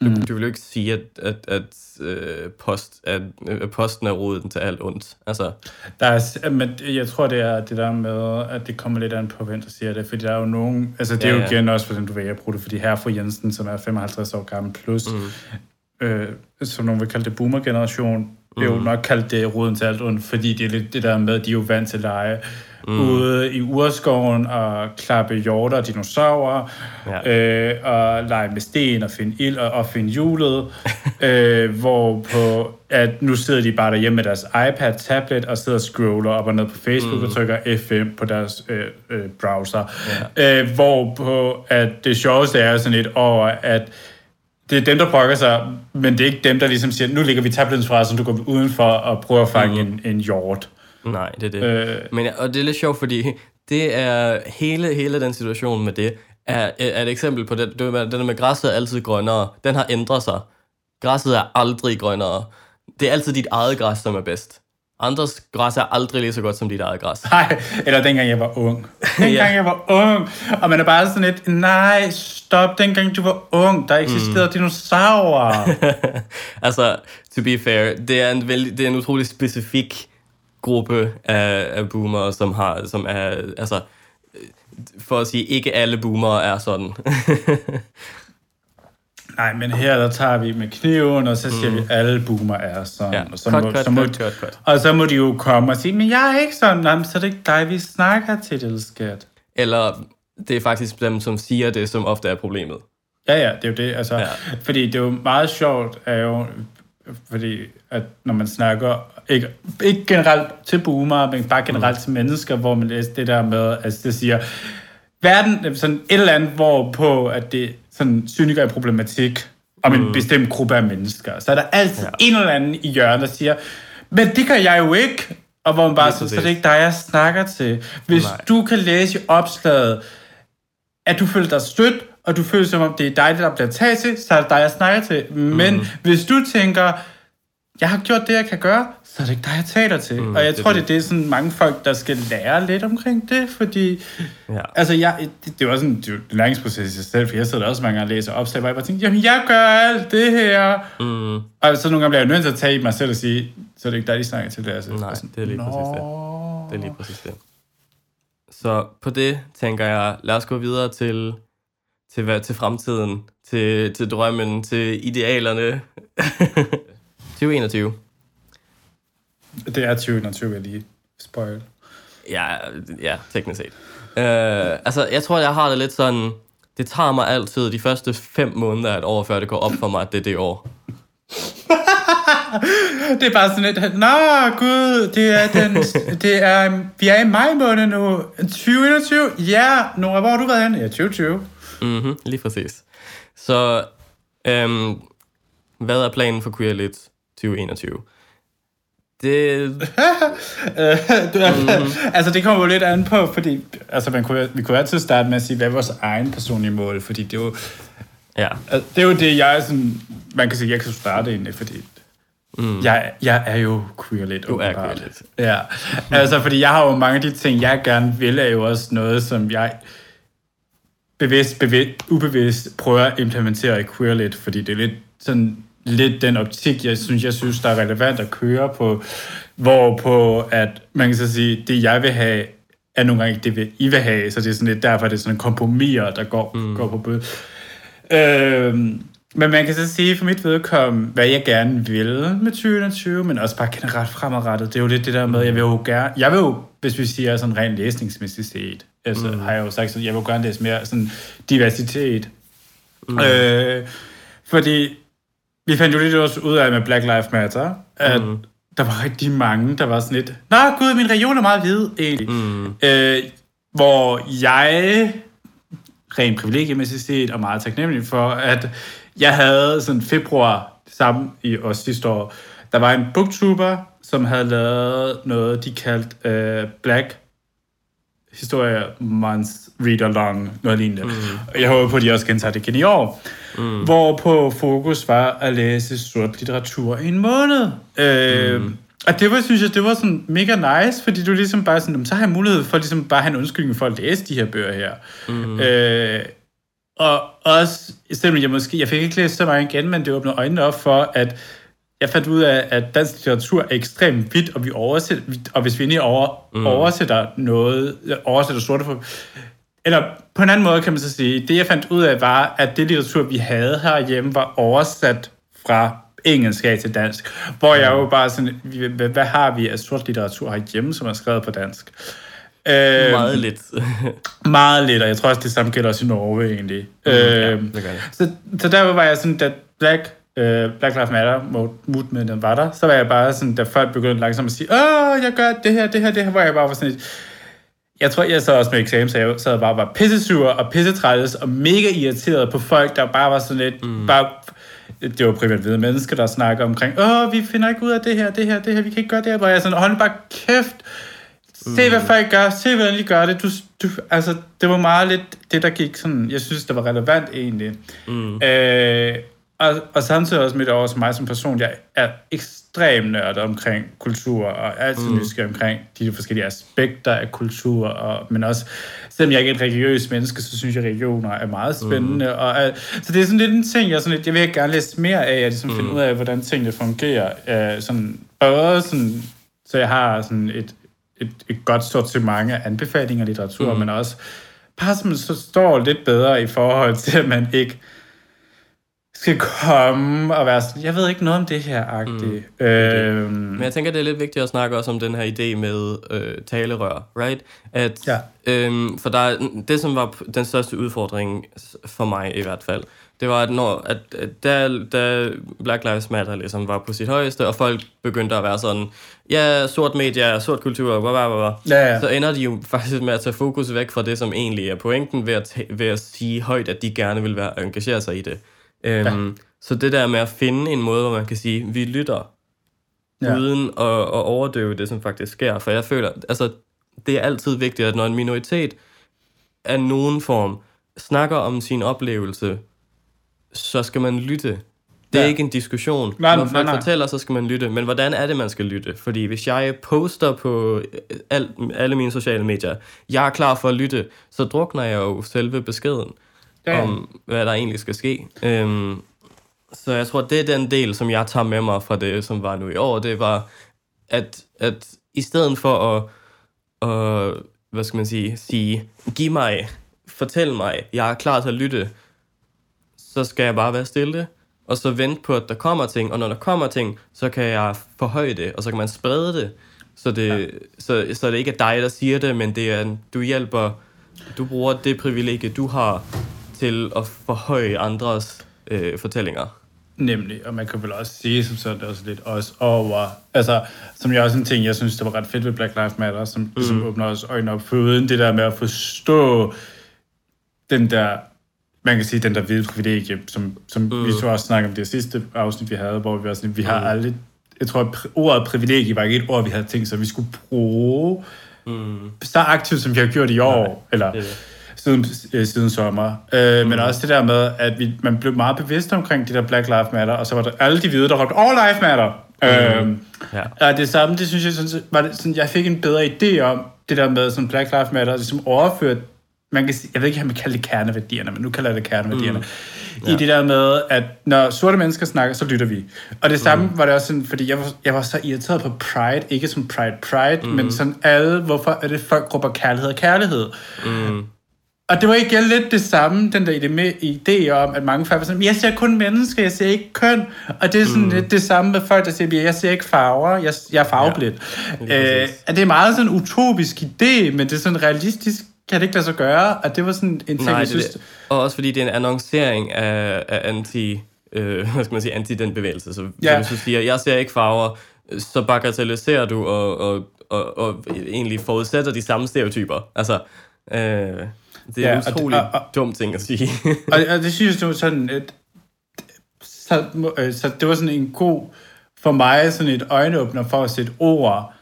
mm. du vil jo ikke sige, at, at, at, øh, post, at øh, posten er roden til alt ondt. Altså. Der er, men jeg tror, det er det der med, at det kommer lidt an på, hvem der siger det. Fordi der er jo nogen... Altså, det er ja, jo ja. igen også, hvordan du vælger at bruge det. Fordi her for Jensen, som er 55 år gammel plus, mm. øh, som nogen vil kalde det boomer-generation, mm. vil jo nok kalde det roden til alt ondt, fordi det er lidt det der med, at de er jo vant til at lege mm. ude i urskoven og klappe hjorter og dinosaurer, ja. øh, og lege med sten og finde ild og, og finde hjulet, øh, hvor på at nu sidder de bare derhjemme med deres iPad, tablet og sidder og scroller op og ned på Facebook mm. og trykker F5 på deres øh, øh, browser. Ja. Øh, hvor på at det sjoveste er sådan et over, at det er dem, der brokker sig, men det er ikke dem, der ligesom siger, nu ligger vi tableten fra, så du går udenfor og prøver at fange mm. en, en hjort. Nej, det er det. Øh, Men, og det er lidt sjovt, fordi det er hele, hele den situation med det, er, er et eksempel på det, den med græsset er altid grønnere. Den har ændret sig. Græsset er aldrig grønnere. Det er altid dit eget græs, som er bedst. Andres græs er aldrig lige så godt som dit eget græs. Nej, eller dengang jeg var ung. Dengang ja. jeg var ung. Og man er bare sådan lidt, nej, stop, dengang du var ung. Der eksisterede mm. dinosaurer. altså, to be fair, det er en, vældig, det er en utrolig specifik gruppe af, af boomer, som har, som er, altså, for at sige, ikke alle boomer er sådan. Nej, men her der tager vi med kniven, og så siger mm. vi, at alle boomer er sådan. Ja. Og, så cut, må, cut, så må, cut, cut, cut. og så må de jo komme og sige, men jeg er ikke sådan, Jamen, så er det ikke dig, vi snakker til, det skat. Eller det er faktisk dem, som siger det, som ofte er problemet. Ja, ja, det er jo det. Altså, ja. Fordi det er jo meget sjovt, er jo, fordi at når man snakker, ikke, ikke generelt til boomer, men bare generelt mm. til mennesker, hvor man læser det der med, altså det siger, verden, sådan et eller andet, hvor på, at det sådan synliggør en problematik om en mm. bestemt gruppe af mennesker, så er der altid ja. en eller anden i hjørnet, der siger, men det kan jeg jo ikke, og hvor man bare siger, så det er ikke dig, jeg snakker til. Hvis Nej. du kan læse i opslaget, at du føler dig stødt, og du føler som om, det er dig, der bliver taget til, så er det dig, jeg snakker til. Men mm. hvis du tænker, jeg har gjort det, jeg kan gøre, så er det ikke dig, jeg taler til. Mm, og jeg det tror, det, det er sådan mange folk, der skal lære lidt omkring det, fordi... Ja. Altså, jeg, det, det var sådan en læringsproces i sig selv, for jeg sidder også mange gange og læser opslag, hvor jeg bare tænkte, jamen, jeg gør alt det her. Mm. Og så nogle gange bliver jeg nødt til at tage i mig selv og sige, så er det ikke dig, de snakker til det. Altså, Nej, sådan, det er lige præcis det. Det er lige præcis det. Så på det tænker jeg, lad os gå videre til, til, til fremtiden, til, til drømmen, til idealerne. 2021. Det er 2021, vil jeg lige spoil. Ja, ja, teknisk set. Uh, altså, jeg tror, jeg har det lidt sådan... Det tager mig altid de første fem måneder af et år, før det går op for mig, at det er det år. det er bare sådan lidt, Nå, gud, det er den, det er, vi er i maj måned nu, 2021, ja, Nora, hvor har du været henne? Ja, 2020. Mhm, lige præcis. Så, øhm, hvad er planen for Queer Lit 2021? Det... mm. altså, det kommer jo lidt an på, fordi altså, man kunne, vi kunne altid starte med at sige, hvad er vores egen personlige mål, fordi det er jo... Ja. Altså, det er jo det, jeg sådan... Man kan sige, jeg kan starte egentlig, fordi Mm. Jeg, jeg er jo queer lidt. Du er queer lidt. Ja, altså fordi jeg har jo mange af de ting, jeg gerne vil, er jo også noget, som jeg bevidst, bevidst ubevidst prøver at implementere i queer lidt, fordi det er lidt sådan lidt den optik, jeg synes, jeg synes, der er relevant at køre på, hvor på, at man kan så sige, det jeg vil have, er nogle gange ikke det, I vil have, så det er sådan lidt, derfor er det sådan en kompromiser, der går, mm. går på bøde. Øhm, men man kan så sige for mit vedkommende, hvad jeg gerne vil med 2020, men også bare generelt fremadrettet. Det er jo lidt det der med, jeg vil jo gerne, jeg vil jo, hvis vi siger sådan rent læsningsmæssigt set, altså mm. har jeg jo sagt, så jeg vil jo gerne læse mere sådan diversitet. Mm. Øh, fordi vi fandt jo lidt også ud af med Black Lives Matter, at mm. der var rigtig mange, der var sådan lidt, Nå gud, min region er meget hvid, egentlig. Mm. Øh, hvor jeg rent privilegiemæssigt set og meget taknemmelig for, at jeg havde sådan februar sammen i os sidste år, der var en booktuber, som havde lavet noget, de kaldte uh, Black Historia Month Read Along, noget lignende. Mm. Jeg håber på, at de også gentager det igen i år. Mm. Hvor på fokus var at læse sort litteratur i en måned. Øh, mm. Og det var, synes jeg, det var sådan mega nice, fordi du ligesom bare sådan, så har jeg mulighed for ligesom bare at have en undskyldning for at læse de her bøger her. Mm. Øh, og også, selvom jeg måske, jeg fik ikke læst så meget igen, men det åbnede øjnene op for, at jeg fandt ud af, at dansk litteratur er ekstremt vidt, og vi oversætter, og hvis vi endelig over, mm. oversætter noget, oversætter sorte for, eller på en anden måde kan man så sige, det jeg fandt ud af var, at det litteratur, vi havde herhjemme, var oversat fra engelsk til dansk, hvor mm. jeg jo bare sådan, hvad har vi af sort litteratur herhjemme, som er skrevet på dansk? Øh, meget lidt. meget lidt, og jeg tror også, det samme gælder også i Norge egentlig. Mm, øh, ja, øhm, det det. Så, så der var jeg sådan, da Black, øh, Black Lives Matter den var der, så var jeg bare sådan, da folk begyndte langsomt at sige, åh, jeg gør det her, det her, det her, hvor jeg bare var sådan et, jeg tror, jeg sad også med eksamen, så jeg sad bare var pissesur og pissetræls og mega irriteret på folk, der bare var sådan lidt, mm. bare, det var primært hvide mennesker, der snakker omkring, åh, vi finder ikke ud af det her, det her, det her, vi kan ikke gøre det her, hvor jeg sådan, hold bare kæft, Se, hvad folk gør. Se, hvordan de gør det. Du, du, altså, det var meget lidt det, der gik sådan... Jeg synes, det var relevant egentlig. Mm. Øh, og, og samtidig også mit over mig som person, jeg er ekstremt nørdet omkring kultur, og altid mm. nysgerrig omkring de forskellige aspekter af kultur, og, men også, selvom jeg ikke er et religiøst menneske, så synes jeg, at religioner er meget spændende. Mm. Og, uh, så det er sådan lidt en ting, jeg, sådan lidt, jeg vil gerne læse mere af, at ligesom mm. finde ud af, hvordan tingene fungerer. Uh, sådan, både sådan, så jeg har sådan et, et, et godt sortiment af anbefalinger af litteratur, mm. men også bare som så står lidt bedre i forhold til, at man ikke skal komme og være sådan, jeg ved ikke noget om det her, agtigt. Mm. Øhm. Men jeg tænker, det er lidt vigtigt at snakke også om den her idé med øh, talerør, right? At, ja. øhm, for der er, det, som var den største udfordring for mig i hvert fald, det var, at, når, at, da, da Black Lives Matter ligesom var på sit højeste, og folk begyndte at være sådan, ja, sort media, sort kultur, blah, blah, blah, ja, ja. så ender de jo faktisk med at tage fokus væk fra det, som egentlig er pointen, ved at, ved at sige højt, at de gerne vil være, engagere sig i det. Øhm, ja. Så det der med at finde en måde, hvor man kan sige, vi lytter, ja. uden at, at overdøve det, som faktisk sker. For jeg føler, altså, det er altid vigtigt, at når en minoritet af nogen form snakker om sin oplevelse, så skal man lytte. Det er ja. ikke en diskussion. Nej, Når folk nej, nej. fortæller, så skal man lytte. Men hvordan er det, man skal lytte? Fordi hvis jeg poster på al, alle mine sociale medier, jeg er klar for at lytte, så drukner jeg jo selve beskeden ja. om, hvad der egentlig skal ske. Øhm, så jeg tror, det er den del, som jeg tager med mig fra det, som var nu i år. Det var, at, at i stedet for at, at hvad skal man sige, sige, giv mig, fortæl mig, jeg er klar til at lytte, så skal jeg bare være stille, og så vente på, at der kommer ting, og når der kommer ting, så kan jeg forhøje det, og så kan man sprede det, så det, ja. så, så det ikke er dig, der siger det, men det er, du hjælper, du bruger det privilegie, du har, til at forhøje andres øh, fortællinger. Nemlig, og man kan vel også sige som sådan også lidt også over, altså, som jeg også en ting, jeg synes, det var ret fedt ved Black Lives Matter, som, mm. som åbner også øjnene op for uden det der med at forstå den der man kan sige, den der hvide privilegie, som, som mm. vi så også snakke om det sidste afsnit, vi havde, hvor vi var sådan, vi har mm. aldrig, jeg tror, at ordet privilegie var ikke et ord, vi havde tænkt så vi skulle bruge mm. så aktivt, som vi har gjort i år, Nej, eller det siden, øh, siden sommer. Øh, mm. Men også det der med, at vi, man blev meget bevidst omkring de der Black Lives Matter, og så var der alle de hvide, der råbte, All Life Matter! Mm. Øh, ja. Og det samme, det synes jeg, sådan, var det, sådan, jeg fik en bedre idé om, det der med sådan Black Lives Matter, ligesom overført man kan sige, jeg ved ikke, om man kalder det kerneværdierne, men nu kalder jeg det kerneværdierne. Mm. Ja. I det der med, at når sorte mennesker snakker, så lytter vi. Og det samme mm. var det også sådan, fordi jeg var, jeg var så irriteret på Pride, ikke som Pride Pride, mm. men sådan alle, hvorfor er det folk grupper kærlighed og kærlighed? Mm. Og det var igen lidt det samme, den der idé, med, idé om, at mange folk var sådan, jeg ser kun mennesker, jeg ser ikke køn. Og det er sådan mm. lidt det samme med folk, der siger, jeg ser ikke farver, jeg, jeg er farveblind. Ja, øh, det er meget sådan en utopisk idé, men det er sådan realistisk kan det ikke lade sig gøre, at det var sådan en ting, Nej, jeg synes... Det, og også fordi det er en annoncering af, af anti, øh, hvad skal man sige, anti den bevægelse. Så, ja. så hvis du siger, jeg ser ikke farver, så bagatelliserer du og, og, og, og egentlig forudsætter de samme stereotyper. Altså, øh, det er ja, en utrolig og, og, dumt ting at sige. og, og det synes jeg sådan, et, så, øh, så det var sådan en god, for mig sådan et øjenåbner for at sætte ord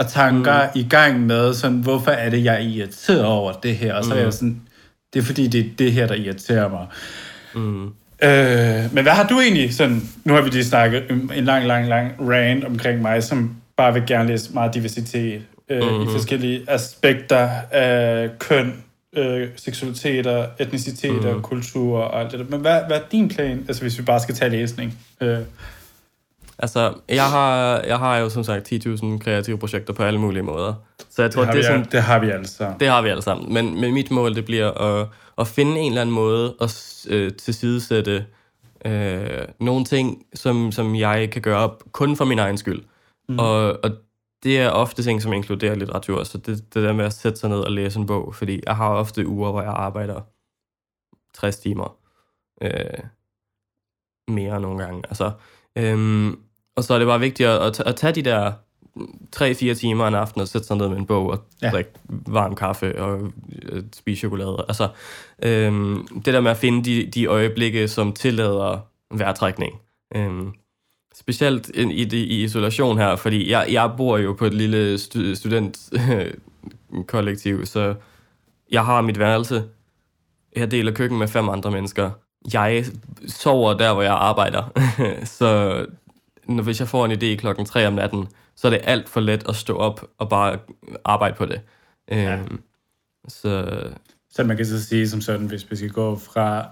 og tanker mm. i gang med, sådan, hvorfor er det, jeg er irriteret over det her? Og så mm. er jeg mm. sådan, det er fordi, det er det her, der irriterer mig. Mm. Øh, men hvad har du egentlig sådan, nu har vi lige snakket en lang, lang, lang rant omkring mig, som bare vil gerne læse meget diversitet øh, mm-hmm. i forskellige aspekter af køn, øh, seksualiteter, etniciteter, mm. kultur og alt det der. Men hvad, hvad er din plan, altså hvis vi bare skal tage læsning? Øh. Altså, jeg har, jeg har jo som sagt 10.000 kreative projekter på alle mulige måder. Så jeg tror, det har, det er sådan, det har vi alle sammen. Det har vi alle sammen. Men, men mit mål, det bliver at, at finde en eller anden måde at øh, tilsidesætte øh, nogle ting, som, som jeg kan gøre op kun for min egen skyld. Mm. Og, og det er ofte ting, som inkluderer litteratur. Så det, det der med at sætte sig ned og læse en bog. Fordi jeg har ofte uger, hvor jeg arbejder 60 timer. Øh, mere nogle gange. Altså, øhm, og så er det bare vigtigt at, at tage de der 3-4 timer en aften og sætte sig ned med en bog og ja. drikke varm kaffe og øh, spise chokolade. Altså, øhm, det der med at finde de, de øjeblikke, som tillader vejrtrækning. Øhm, specielt i, i, i isolation her, fordi jeg, jeg bor jo på et lille stu, studentkollektiv, så jeg har mit værelse. Jeg deler køkken med fem andre mennesker. Jeg sover der, hvor jeg arbejder. så når, hvis jeg får en idé klokken 3 om natten, så er det alt for let at stå op og bare arbejde på det. Ja. Øhm, så... så man kan så sige som sådan, hvis vi skal gå fra,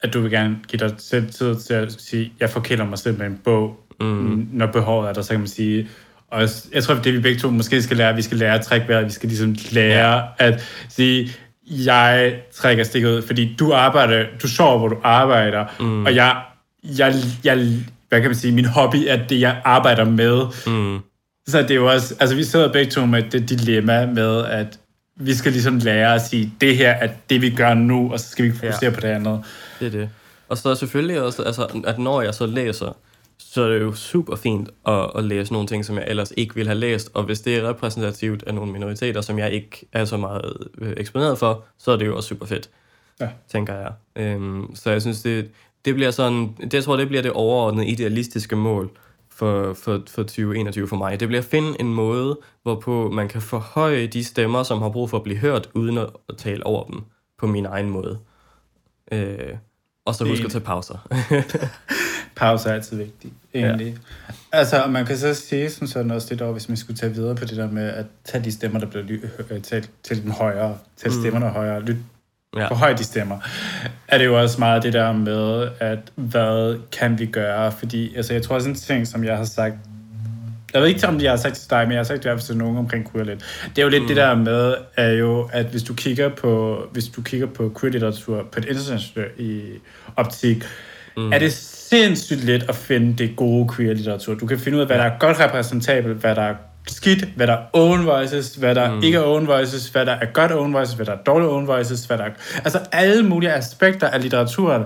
at du vil gerne give dig selv tid til at sige, jeg forkæler mig selv med en bog, mm. når behovet er der, så kan man sige, og jeg tror, det vi begge to måske skal lære, vi skal lære at trække vejret, vi skal ligesom lære ja. at sige, jeg trækker stikket ud, fordi du arbejder, du sover, hvor du arbejder, mm. og jeg, jeg, jeg, hvad kan man sige, min hobby er det, jeg arbejder med. Mm. Så det er jo også, altså vi sidder begge to med det dilemma med, at vi skal ligesom lære at sige, det her er det, vi gør nu, og så skal vi fokusere ja. på det andet. Det er det. Og så er selvfølgelig også, altså, at når jeg så læser, så er det jo super fint at, at læse nogle ting, som jeg ellers ikke ville have læst. Og hvis det er repræsentativt af nogle minoriteter, som jeg ikke er så meget øh, eksponeret for, så er det jo også super fedt, ja. tænker jeg. Øhm, så jeg synes, det, det bliver sådan, det, jeg tror, det bliver det overordnede idealistiske mål for, for, for 2021 for mig. Det bliver at finde en måde, hvorpå man kan forhøje de stemmer, som har brug for at blive hørt, uden at, tale over dem på min egen måde. Øh, og så husk at tage pauser. pauser er altid vigtigt, egentlig. Ja. Altså, man kan så sige sådan, sådan også lidt over, hvis man skulle tage videre på det der med at tage de stemmer, der bliver ly- talt til den højere, til mm. stemmerne højere, lyt ja. hvor højt de stemmer, er det jo også meget det der med, at hvad kan vi gøre? Fordi altså, jeg tror også en ting, som jeg har sagt, jeg ved ikke, om jeg har sagt til dig, men jeg har sagt det til nogen omkring queer lidt. Det er jo lidt mm. det der med, er jo, at hvis du kigger på, hvis du kigger på queer-litteratur på et internationalt i optik, mm. er det sindssygt let at finde det gode queer-litteratur. Du kan finde ud af, hvad der er godt repræsentabelt, hvad der er skidt, hvad der er own voices, hvad der mm. ikke er own voices, hvad der er godt own voices, hvad der er dårlige own voices, hvad der er, altså alle mulige aspekter af litteraturen.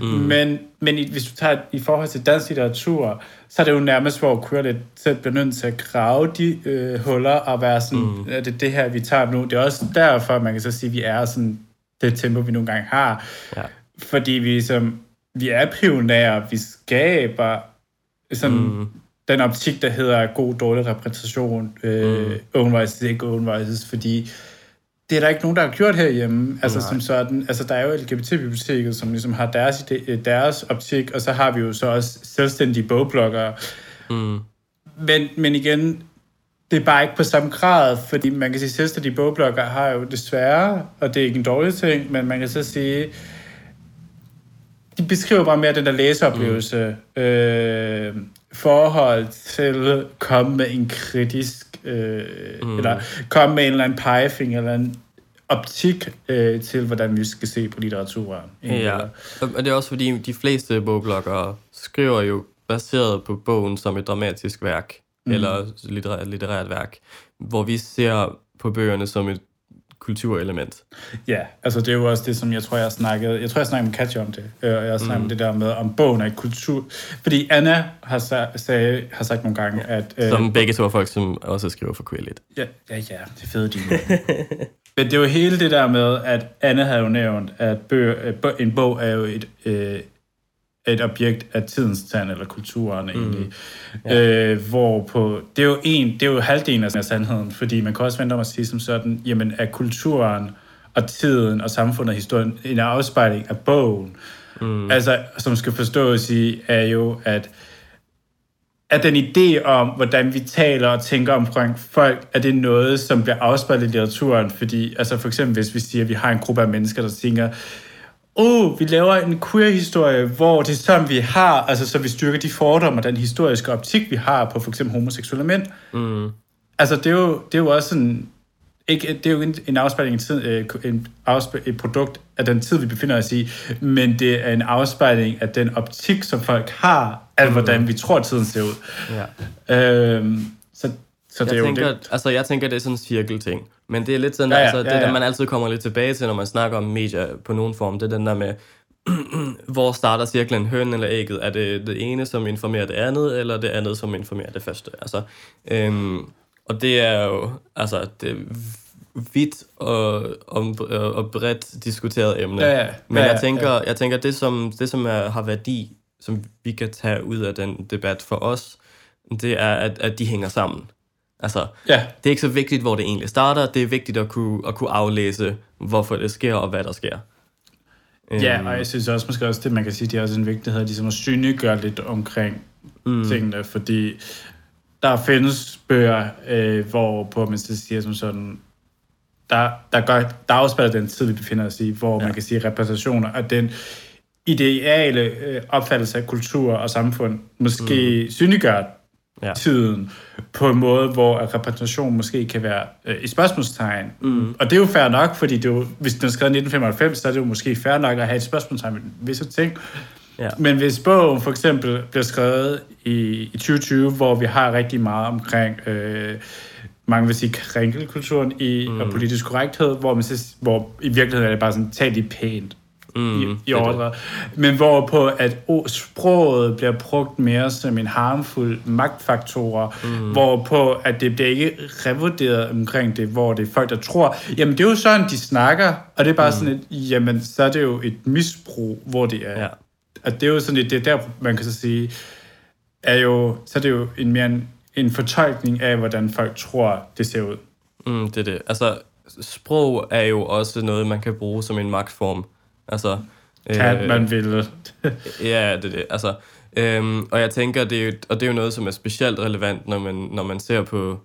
Mm. Men, men i, hvis du tager i forhold til dansk litteratur, så er det jo nærmest, hvor queer lidt selv bliver nødt til at grave de øh, huller og være sådan, mm. det er det her, vi tager nu. Det er også derfor, man kan så sige, at vi er sådan det tempo, vi nogle gange har. Ja. Fordi vi, som, vi er pionerer, vi skaber sådan, mm den optik, der hedder god, dårlig repræsentation, øh, mm. own voices, ikke own voices, fordi det er der ikke nogen, der har gjort herhjemme. Altså, Nej. som sådan, altså, der er jo LGBT-biblioteket, som ligesom har deres, ide, deres optik, og så har vi jo så også selvstændige bogbloggere. Mm. Men, men igen, det er bare ikke på samme grad, fordi man kan sige, at selvstændige bogblogger har jo desværre, og det er ikke en dårlig ting, men man kan så sige, de beskriver bare mere den der læseoplevelse, mm. øh, forhold til komme med en kritisk, øh, mm. eller komme med en eller anden pegefinger, eller en optik øh, til, hvordan vi skal se på litteraturen. Ja, og det er også fordi, de fleste bogbloggere skriver jo baseret på bogen som et dramatisk værk, mm. eller litterært, litterært værk, hvor vi ser på bøgerne som et kulturelement. Ja, altså det er jo også det, som jeg tror, jeg snakkede, jeg tror, jeg snakkede med Katja om det, og jeg har snakket mm. om det der med, om bogen er kultur, fordi Anna har, sag, har sagt nogle gange, ja. at... Øh, som begge to er folk, som også skriver for Quillet. Ja, ja, ja, det er fede de Men det er jo hele det der med, at Anna havde jo nævnt, at bøger, en bog er jo et, øh, et objekt af tidens tand, eller kulturen mm. egentlig. Ja. Øh, hvor på, det er jo en, det er jo halvdelen af sandheden, fordi man kan også vente om at sige som sådan, jamen er kulturen og tiden og samfundet og historien en afspejling af bogen. Mm. Altså, som skal forstås i, er jo, at at den idé om, hvordan vi taler og tænker omkring folk, er det noget, som bliver afspejlet i litteraturen? Fordi, altså for eksempel, hvis vi siger, at vi har en gruppe af mennesker, der tænker, oh, vi laver en queer-historie, hvor det er sådan, vi har, altså så vi styrker de fordomme og den historiske optik, vi har på for eksempel homoseksuelle mænd. Mm. Altså det er, jo, det er jo også sådan, ikke, det er jo en, en afspejling, en, tid, øh, en afspejling, et produkt af den tid, vi befinder os i, men det er en afspejling af den optik, som folk har, af mm. hvordan vi tror, tiden ser ud. Ja. Øhm, så det jeg er tænker, jo det. Altså, jeg tænker, det er sådan en cirkelting. Men det er lidt sådan, ja, ja, altså, det ja, ja. der, man altid kommer lidt tilbage til, når man snakker om medier på nogen form. Det er den der med, hvor starter cirklen, høn eller ægget? Er det det ene, som informerer det andet, eller det andet, som informerer det første? Altså, øhm, og det er jo, altså, det er vidt og, og, og bredt diskuteret emne. Ja, ja. Men ja, ja, jeg tænker, ja. jeg tænker det, som, det, som er, har værdi, som vi kan tage ud af den debat for os, det er, at, at de hænger sammen. Altså, ja. det er ikke så vigtigt, hvor det egentlig starter. Det er vigtigt at kunne, at kunne aflæse, hvorfor det sker og hvad der sker. Ja, øhm. og jeg synes også måske også, det man kan sige, det er også en vigtighed, ligesom at synliggøre lidt omkring mm. tingene, fordi der findes bøger, øh, hvor på man siger som sådan, der, der, gør, der afspiller den tid, vi befinder os i, hvor ja. man kan sige repræsentationer af den ideale øh, opfattelse af kultur og samfund måske mm. synliggør ja. tiden på en måde, hvor repræsentation måske kan være øh, i spørgsmålstegn. Mm. Og det er jo fair nok, fordi det er jo, hvis den er skrevet i 1995, så er det jo måske fair nok at have et spørgsmålstegn med visse ting. Ja. Men hvis bogen for eksempel bliver skrevet i, i 2020, hvor vi har rigtig meget omkring... Øh, mange vil sige krænkelkulturen i mm. og politisk korrekthed, hvor, man siger, hvor i virkeligheden er det bare sådan, tag det pænt mm, i, i ordre. Men hvorpå at sproget bliver brugt mere som en harmfuld magtfaktor, mm. hvorpå at det bliver ikke revurderet omkring det, hvor det er folk, der tror, jamen det er jo sådan, de snakker, og det er bare mm. sådan et, jamen så er det jo et misbrug, hvor det er. Ja. Og det er jo sådan et, det er der, man kan så sige, er jo, så er det jo en mere en, en fortolkning af, hvordan folk tror, det ser ud. Mm, det er det. Altså, sprog er jo også noget, man kan bruge som en magtform. Altså, kan øh, man ville. ja, det er det. Altså, øhm, og jeg tænker, det er jo, og det er jo noget, som er specielt relevant, når man, når man ser på,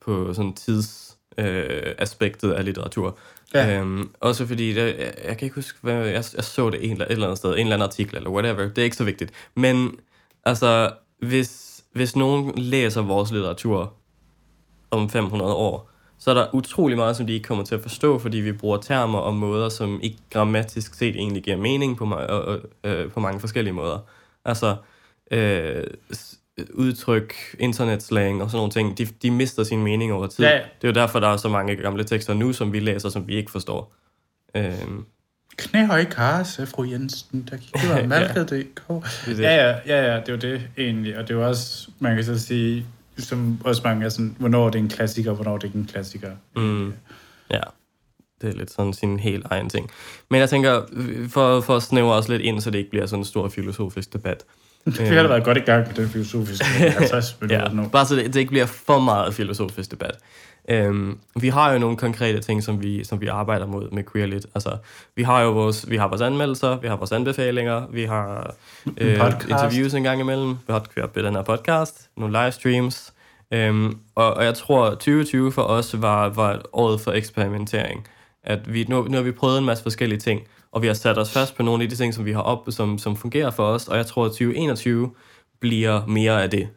på sådan tidsaspektet øh, af litteratur. Ja. Øhm, også fordi, det, jeg, jeg kan ikke huske, hvad, jeg, jeg så det en, et eller andet sted, en eller anden artikel eller whatever, det er ikke så vigtigt. Men altså, hvis, hvis nogen læser vores litteratur om 500 år, så er der utrolig meget, som de ikke kommer til at forstå, fordi vi bruger termer og måder, som ikke grammatisk set egentlig giver mening på, ma- og, og, øh, på mange forskellige måder. Altså, øh, udtryk, internetslang og sådan nogle ting, de, de mister sin mening over tid. Ja, ja. Det er jo derfor, der er så mange gamle tekster nu, som vi læser, som vi ikke forstår. Øh, Knæhøj karse, fru Jensen, der kan være malket.dk. ja, ja, ja, ja, det er jo det egentlig, og det er jo også, man kan så sige, som også mange er sådan, hvornår er det en klassiker, hvornår er det ikke en klassiker. Mm. Ja, det er lidt sådan sin helt egen ting. Men jeg tænker, for, for at snævre os lidt ind, så det ikke bliver sådan en stor filosofisk debat. Vi har da været godt i gang med den filosofiske 50 minutter ja, nu. Bare så det, det ikke bliver for meget filosofisk debat. Øhm, vi har jo nogle konkrete ting, som vi, som vi arbejder mod med Queerlit. Altså, vi har jo vores, vi har vores anmeldelser, vi har vores anbefalinger, vi har øh, interviews en gang imellem, vi har queer den her podcast, nogle livestreams, Øhm, og, og jeg tror, 2020 for os var, var året for eksperimentering. At vi, nu, nu har vi prøvet en masse forskellige ting, og vi har sat os fast på nogle af de ting, som vi har op, som, som fungerer for os, og jeg tror, at 2021 bliver mere af det.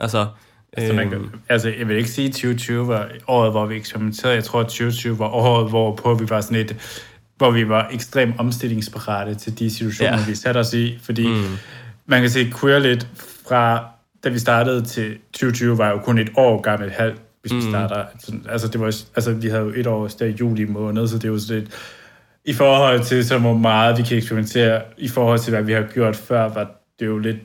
Altså, Altså, man, kan- altså, jeg vil ikke sige, at 2020 var året, hvor vi eksperimenterede. Jeg tror, at 2020 var året, hvor på vi var sådan et, hvor vi var ekstremt omstillingsparate til de situationer, Ja. vi satte os i. Fordi mm. man kan se queer lidt fra, da vi startede til 2020, var jo kun et år gammelt halv, hvis mm. vi starter. Altså, det var, altså, vi havde jo et år der i juli måned, så det er jo sådan lidt, i forhold til så hvor meget vi kan eksperimentere, i forhold til hvad vi har gjort før, var det jo lidt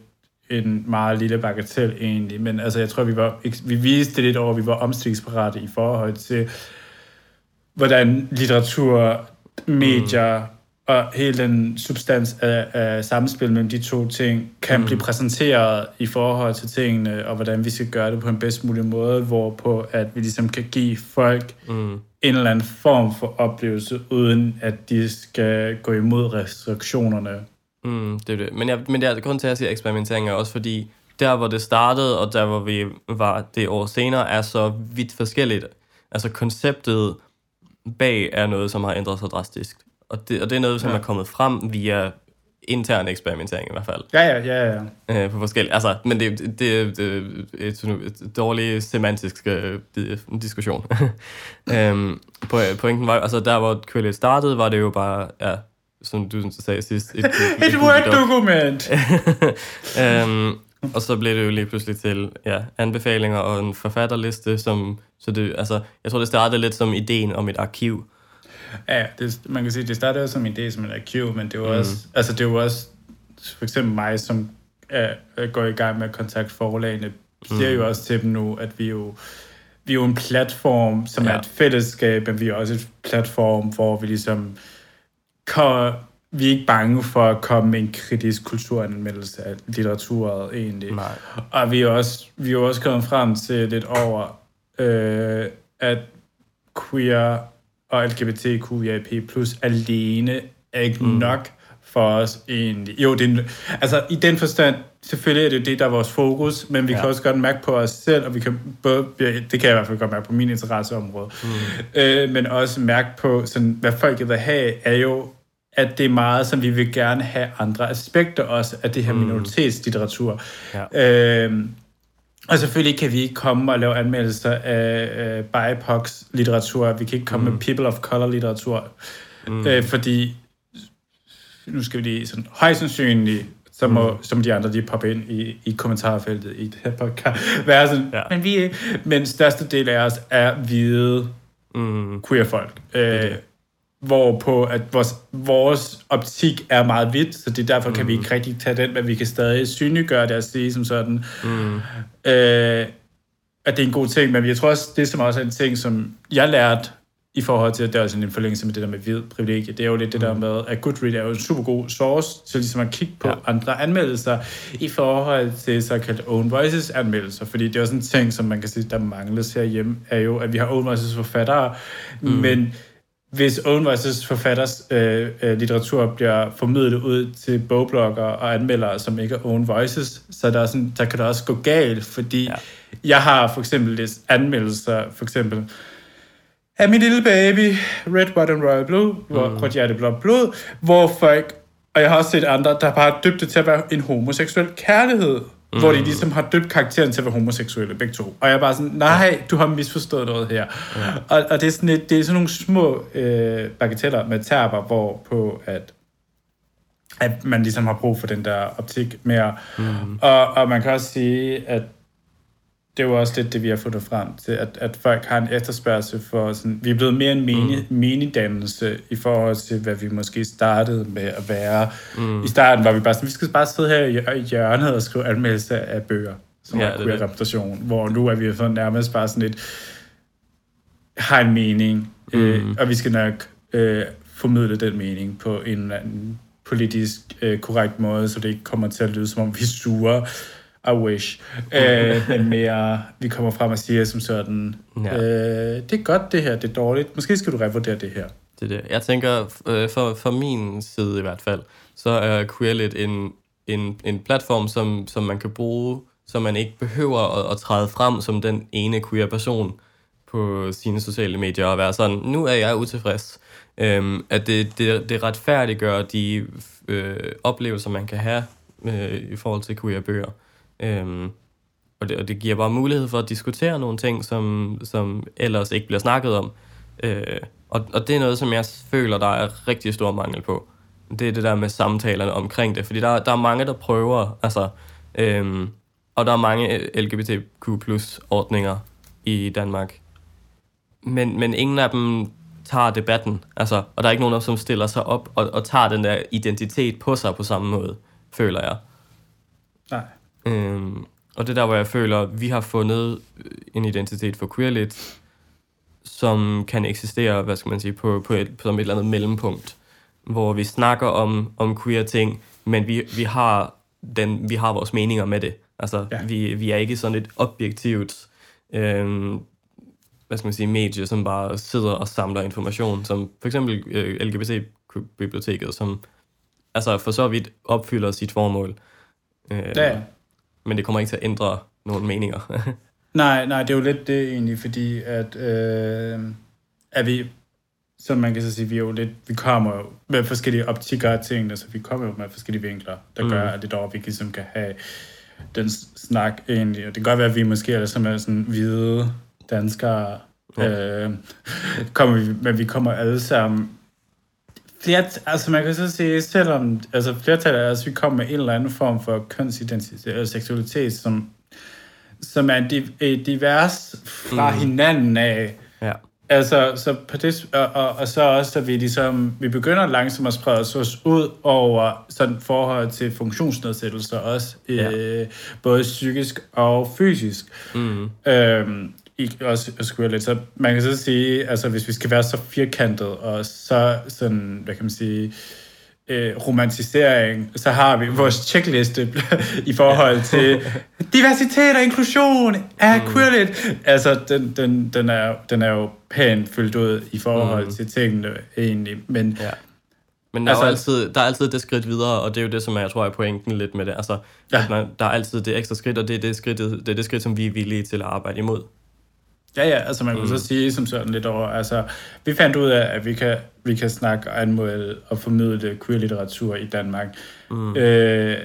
en meget lille bagatel egentlig, men altså jeg tror, vi, var, vi viste lidt over, at vi var omstillingsparate i forhold til, hvordan litteratur, medier mm. og hele den substans af, af samspil mellem de to ting kan mm. blive præsenteret i forhold til tingene, og hvordan vi skal gøre det på en bedst mulig måde, hvorpå at vi ligesom kan give folk mm, en eller anden form for oplevelse, uden at de skal gå imod restriktionerne. Mm, det er det. Men, jeg, men det er grund til, at jeg siger eksperimentering, er også fordi, der hvor det startede, og der hvor vi var det år senere, er så vidt forskelligt. Altså konceptet bag er noget, som har ændret sig drastisk. Og det, og det er noget, som Ja. er kommet frem via intern eksperimentering i hvert fald. Ja, ja, ja, ja. øh, på forskellige... Altså, men det, det, det, det er et, dårligt semantisk øh, di- diskussion. øhm, po- pointen var, altså der hvor Quillet startede, var det jo bare, ja, som du sagde sidst, et, et, Et Word-dokument! øhm, og så blev det jo lige pludselig til ja, anbefalinger og en forfatterliste, som, så det, altså, jeg tror, det startede lidt som ideen om et arkiv. Ja, det, man kan sige, det startede jo som en idé som en arkiv, men det var mm. også, altså det var også for eksempel mig, som er, er går i gang med at kontakte forlagene, siger jo også til dem nu, at vi jo vi er jo en platform, som ja. Er et fællesskab, men vi er også et platform, hvor vi ligesom kan, vi er ikke bange for at komme med en kritisk kulturanmeldelse af litteraturet egentlig. Nej. Og vi er også, vi er også kommet frem til lidt over, øh, at queer og LGBTQIA+, plus alene er ikke mm. nok for os egentlig. Jo, det er, altså i den forstand, selvfølgelig er det det, der er vores fokus, men vi ja. Kan også godt mærke på os selv, og vi kan både, det kan jeg i hvert fald godt mærke på min interesseområde, mm. øh, men også mærke på, sådan, hvad folk vil have, er jo, at det er meget, som vi vil gerne have andre aspekter også af det her mm. minoritetslitteratur. Ja. Øhm, og selvfølgelig kan vi ikke komme og lave anmeldelser af øh, BIPOC-litteratur. Vi kan ikke komme mm. med People of Color-litteratur. Mm. Øh, fordi, nu skal vi lige sådan højst sandsynligt, så må, mm. som de andre, de popper ind i, i kommentarfeltet i det her podcast, være sådan, ja. Men vi. Men største del af os er hvide Mm, queer folk. Øh, hvorpå at vores, vores optik er meget hvidt, så det er derfor, mm. kan vi ikke rigtig tage den, men vi kan stadig synliggøre det og sige som sådan, mm, øh, at det er en god ting, men jeg tror også, det som også er en ting, som jeg lærte i forhold til, at det er også en forlængelse med det der med hvid privilegie, det er jo lidt det der med, at Goodreads er jo en super god source til ligesom at kigge på ja. Andre anmeldelser i forhold til såkaldt own voices anmeldelser, fordi det er også en ting, som man kan sige, der mangles herhjemme, er jo, at vi har own voices forfattere, mm. men hvis Own Voices forfatters øh, øh, litteratur bliver formidlet ud til bogblogger og anmeldere, som ikke er Own Voices, så der, er sådan, der kan det også gå galt, fordi. Ja. jeg har for eksempel læst anmeldelser, for eksempel af min lille baby, Red, White and Royal Blue, hvor mm. rødt hjerte, blåt blod, hvor folk, og jeg har også set andre, der bare har døbt det til at være en homoseksuel kærlighed, mm. hvor de ligesom har døbt karakteren til at være homoseksuelle, begge to. Og jeg er bare sådan, nej, du har misforstået noget her. Ja. Og, og det, er sådan et, det er sådan nogle små øh, bagateller med terper, hvor på at at man ligesom har brug for den der optik mere. Mm. Og, og man kan også sige, at det er jo også lidt det, vi har fundet frem til, at, at folk har en efterspørgsel for sådan, vi er blevet mere en meni, mm. menidannelse i forhold til, hvad vi måske startede med at være. Mm. I starten var vi bare sådan, vi skal bare sidde her i- hjørnet og skrive anmeldelser af bøger, som Ja, er queer repræsentation, hvor nu er vi sådan nærmest bare sådan et, har en mening, mm. øh, og vi skal nok øh, formidle den mening på en eller anden politisk øh, korrekt måde, så det ikke kommer til at lyde, som om vi er sure. I wish. øh, men mere, vi kommer frem og siger som sådan, Ja. øh, det er godt det her, det er dårligt. Måske skal du revurdere det her. Det er det. Jeg tænker, øh, for, for min side i hvert fald, så er Queerlit en, en, en platform, som, som man kan bruge så man ikke behøver at, at træde frem som den ene queer person på sine sociale medier og være sådan, nu er jeg utilfreds. Øhm, at det, det, det retfærdiggør de øh, oplevelser, man kan have øh, i forhold til queer-bøger. Øhm, og, det, og det giver bare mulighed for at diskutere nogle ting, som, som ellers ikke bliver snakket om. Øh, og, og det er noget, som jeg føler, der er rigtig stor mangel på. Det er det der med samtalerne omkring det. Fordi der, der er mange, der prøver, altså... Øhm, og der er mange LGBTQ ordninger i Danmark. Men, men ingen af dem tager debatten. Altså, og der er ikke nogen, som stiller sig op og, og tager den der identitet på sig på samme måde, føler jeg. Nej. Øhm, og det er der, hvor jeg føler, at vi har fundet en identitet for queerlit, som kan eksistere, hvad skal man sige, på, på et, på et eller andet mellempunkt, hvor vi snakker om, om queer ting, men vi, vi, har den, vi har vores meninger med det. Altså, ja. vi, vi er ikke sådan et objektivt øhm, hvad skal man sige, medie, som bare sidder og samler information, som for eksempel øh, LGBT-biblioteket, som altså for så vidt opfylder sit formål. Øh, ja. Men det kommer ikke til at ændre nogle meninger. nej, nej, det er jo lidt det egentlig, fordi at, øh, at vi, som man kan så sige, vi er jo lidt, vi kommer jo med forskellige optikker af tingene, så vi kommer jo med forskellige vinkler, der mm. gør, at det dog, vi ligesom kan have den snak egentlig. Og det kan godt være, at vi måske er sådan, sådan hvide danskere, ja. øh, kommer vi, men vi kommer alle sammen flere, altså man kan så sige, selvom altså flertallet af os, vi kommer med en eller anden form for kønsidentitet eller seksualitet, som, som er divers fra mm. hinanden af. Ja. Altså, så på det, og, og, og så også, at vi ligesom, vi begynder langsomt at sprede os ud over sådan forhold til funktionsnedsættelser også, ja. øh, både psykisk og fysisk. Mm. Øhm, i, også skulle lidt. Så man kan så sige, altså hvis vi skal være så firkantet og så sådan, hvad kan man sige, øh, romantisering, så har vi vores checkliste i forhold til diversitet og inklusion af mm. queerlit. Altså, den, den, den, er, den er jo pænt fyldt ud i forhold mm. til tingene egentlig, men... Ja. Men der, altså, er altid, der er altid det skridt videre, og det er jo det, som jeg tror er pointen lidt med det. Altså, ja. at man, der er altid det ekstra skridt, og det er det, skridt, det er det skridt, som vi er villige til at arbejde imod. Ja, ja, altså man kan mm. så sige som sådan lidt over, altså vi fandt ud af, at vi kan, vi kan snakke og anmelde og formidle queer-litteratur i Danmark. Mm. Øh,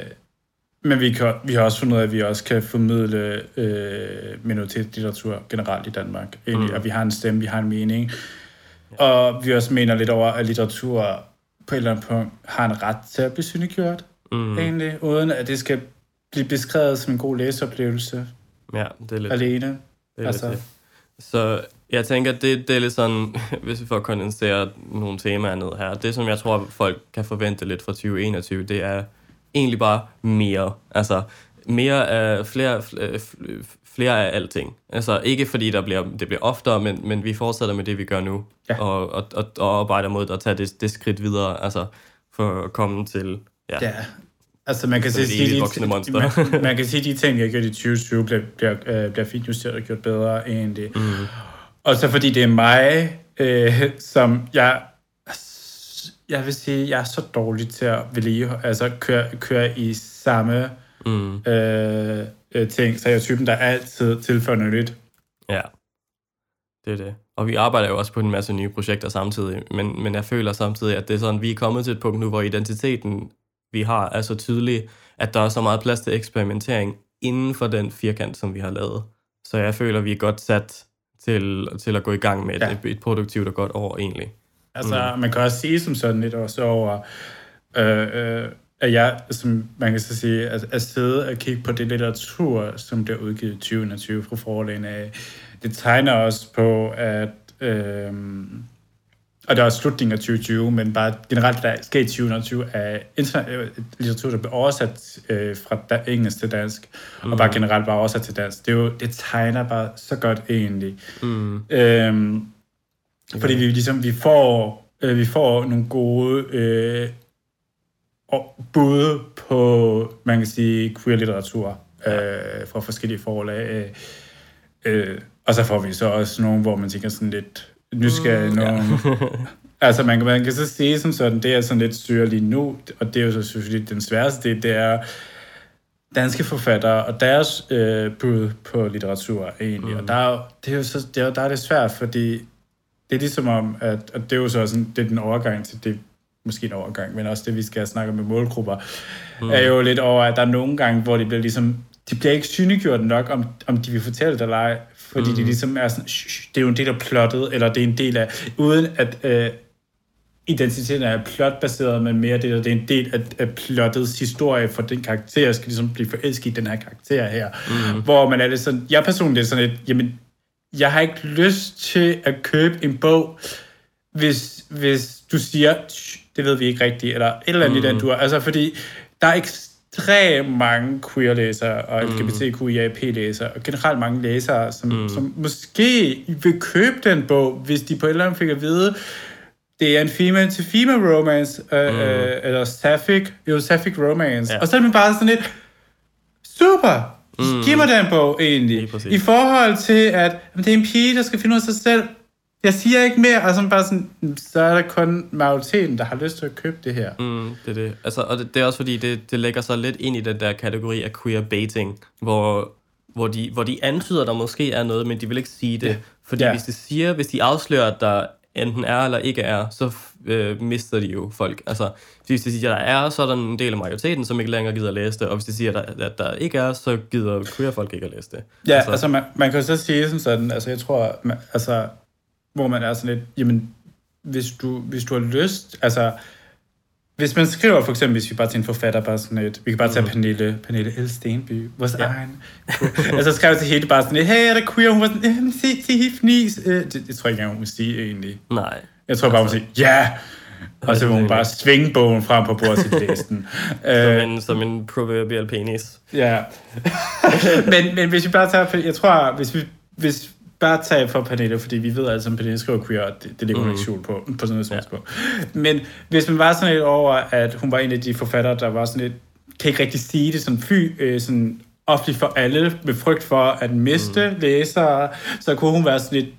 men vi, kan, vi har også fundet ud af, at vi også kan formidle øh, minoritetslitteratur generelt i Danmark. Egentlig, mm. At vi har en stemme, vi har en mening. Ja. Og vi også mener lidt over, at litteratur på et eller andet punkt har en ret til at blive synliggjort. Mm. Egentlig, uden at det skal blive beskrevet som en god læseoplevelse. Ja, det er lidt... Alene. Det er altså, lidt så jeg tænker, det, det er lidt sådan, hvis vi får kondenseret nogle temaer ned her, det som jeg tror, folk kan forvente lidt fra 2021, det er egentlig bare mere. Altså, mere af flere, flere af alting. Altså, ikke fordi der bliver, det bliver oftere, men, men vi fortsætter med det, vi gør nu, ja. og, og, og, og arbejder mod at tage det, det skridt videre, altså, for at komme til... Ja, ja Altså man kan, sige, de, man, man kan sige, at de ting, vi har gjort i 2020, bliver, bliver, øh, bliver fint justeret og gjort bedre egentlig. Mm. Og så fordi det er mig, øh, som jeg, jeg vil sige, jeg er så dårlig til at vedlige, altså køre, køre i samme mm. øh, øh, ting, så jeg er typen, der altid tilføjer noget nyt. Ja, det er det. Og vi arbejder jo også på en masse nye projekter samtidig, men, men jeg føler samtidig, at det er sådan, vi er kommet til et punkt nu, hvor identiteten vi har, er så tydelig, at der er så meget plads til eksperimentering inden for den firkant, som vi har lavet. Så jeg føler, vi er godt sat til, til at gå i gang med ja. et, et produktivt og godt år egentlig. Altså, mm. man kan også sige som sådan lidt også over, øh, øh, at jeg, som man kan så sige, at, at sidde og kigge på det litteratur, som bliver udgivet i 2020 fra forlagene af, det tegner også på, at øh, og det er slutningen af 2020, men bare generelt, der sker i 2020, er øh, litteratur, der bliver oversat øh, fra da, engelsk til dansk, mm. og bare generelt bare oversat til dansk. Det, er jo, det tegner bare så godt egentlig. Mm. Øhm, okay. Fordi vi ligesom, vi får, øh, vi får nogle gode øh, bud på, man kan sige, queer-litteratur øh, fra forskellige forlag. Øh, øh, og så får vi så også nogle, hvor man tænker sådan lidt, nysgerrig. Mm, ja. altså, man, man kan så sige som sådan, det er sådan lidt syre lige nu, og det er jo så selvfølgelig den sværeste det, det er, danske forfattere og deres øh, bud på litteratur egentlig. Mm. Og der er, det er jo så, det er, der er det svært, fordi det er ligesom om, at, og det er jo så sådan, det er den overgang til det, måske en overgang, men også det, vi skal snakke om med målgrupper, mm. er jo lidt over, at der er nogle gange, hvor de bliver ligesom, de bliver ikke synliggjort nok, om, om de vil fortælle det eller ej, fordi mm. det ligesom er sådan, "Shh, det er jo en del af plottet, eller det er en del af, uden at øh, identiteten er plotbaseret, men mere det, at det er en del af, af plottets historie for den karakter, skal ligesom blive forelsket i den her karakter her. Mm. Hvor man er lidt sådan, jeg personligt er sådan lidt, jamen, jeg har ikke lyst til at købe en bog, hvis, hvis du siger, "Shh, det ved vi ikke rigtigt, eller et eller andet mm. i den du Altså, fordi der er ekstremt mange queer-læsere og LGBTQIAP-læsere, og generelt mange læsere, som, mm. som måske vil købe den bog, hvis de på et eller andet fik at vide, det er en female-to-female romance, øh, mm. øh, eller sapphic, jo, sapphic romance. Ja. Og så er man bare sådan lidt, super, mm. giv mig den bog egentlig. I forhold til, at jamen, det er en pige, der skal finde ud af sig selv. Jeg siger ikke mere, og så bare sådan, så er der kun majoriteten, der har lyst til at købe det her. Mm, det er det. Altså, og det, det er også fordi, det, det lægger sig lidt ind i den der kategori af queer baiting, hvor, hvor, de, hvor de antyder, der måske er noget, men de vil ikke sige det. Ja. Fordi Ja. hvis de siger, hvis de afslører, at der enten er eller ikke er, så øh, mister de jo folk. Altså, hvis de siger, at der er, så er der en del af majoriteten, som ikke længere gider at læse det, og hvis de siger, at der, at der ikke er, så gider queer folk ikke at læse det. Ja, altså, altså man, man kan jo så sige sådan sådan, altså jeg tror, man, altså, hvor man er sådan lidt, jamen, hvis du, hvis du har lyst, altså, hvis man skriver for eksempel, hvis vi bare til en forfatter, bare sådan et, vi kan bare tage mm. Pernille, Pernille L. Stenby, vores ja. egen, altså skrev til hende bare sådan et, hey, er der queer? Hun var sådan, "Øhm, se, se hif, nis. Øh, det, det, tror jeg ikke engang, hun må sige egentlig. Nej. Jeg tror bare, hun må sige, ja! Og så må hun bare svinge bogen frem på bordet til læse den. Som Øh, en, som en proverbial penis. Ja. men, men hvis vi bare tager, jeg tror, hvis vi hvis bare tager for Pernille, fordi vi ved sammen, at Pernille skriver queer, og det, det ligger hun ikke skjult på, på sådan noget Ja. ja. Men hvis man var sådan lidt over, at hun var en af de forfattere, der var sådan lidt, kan ikke rigtig sige det sådan, fy, øh, sådan offentligt for alle, med frygt for at miste mm. læsere, så kunne hun være sådan lidt,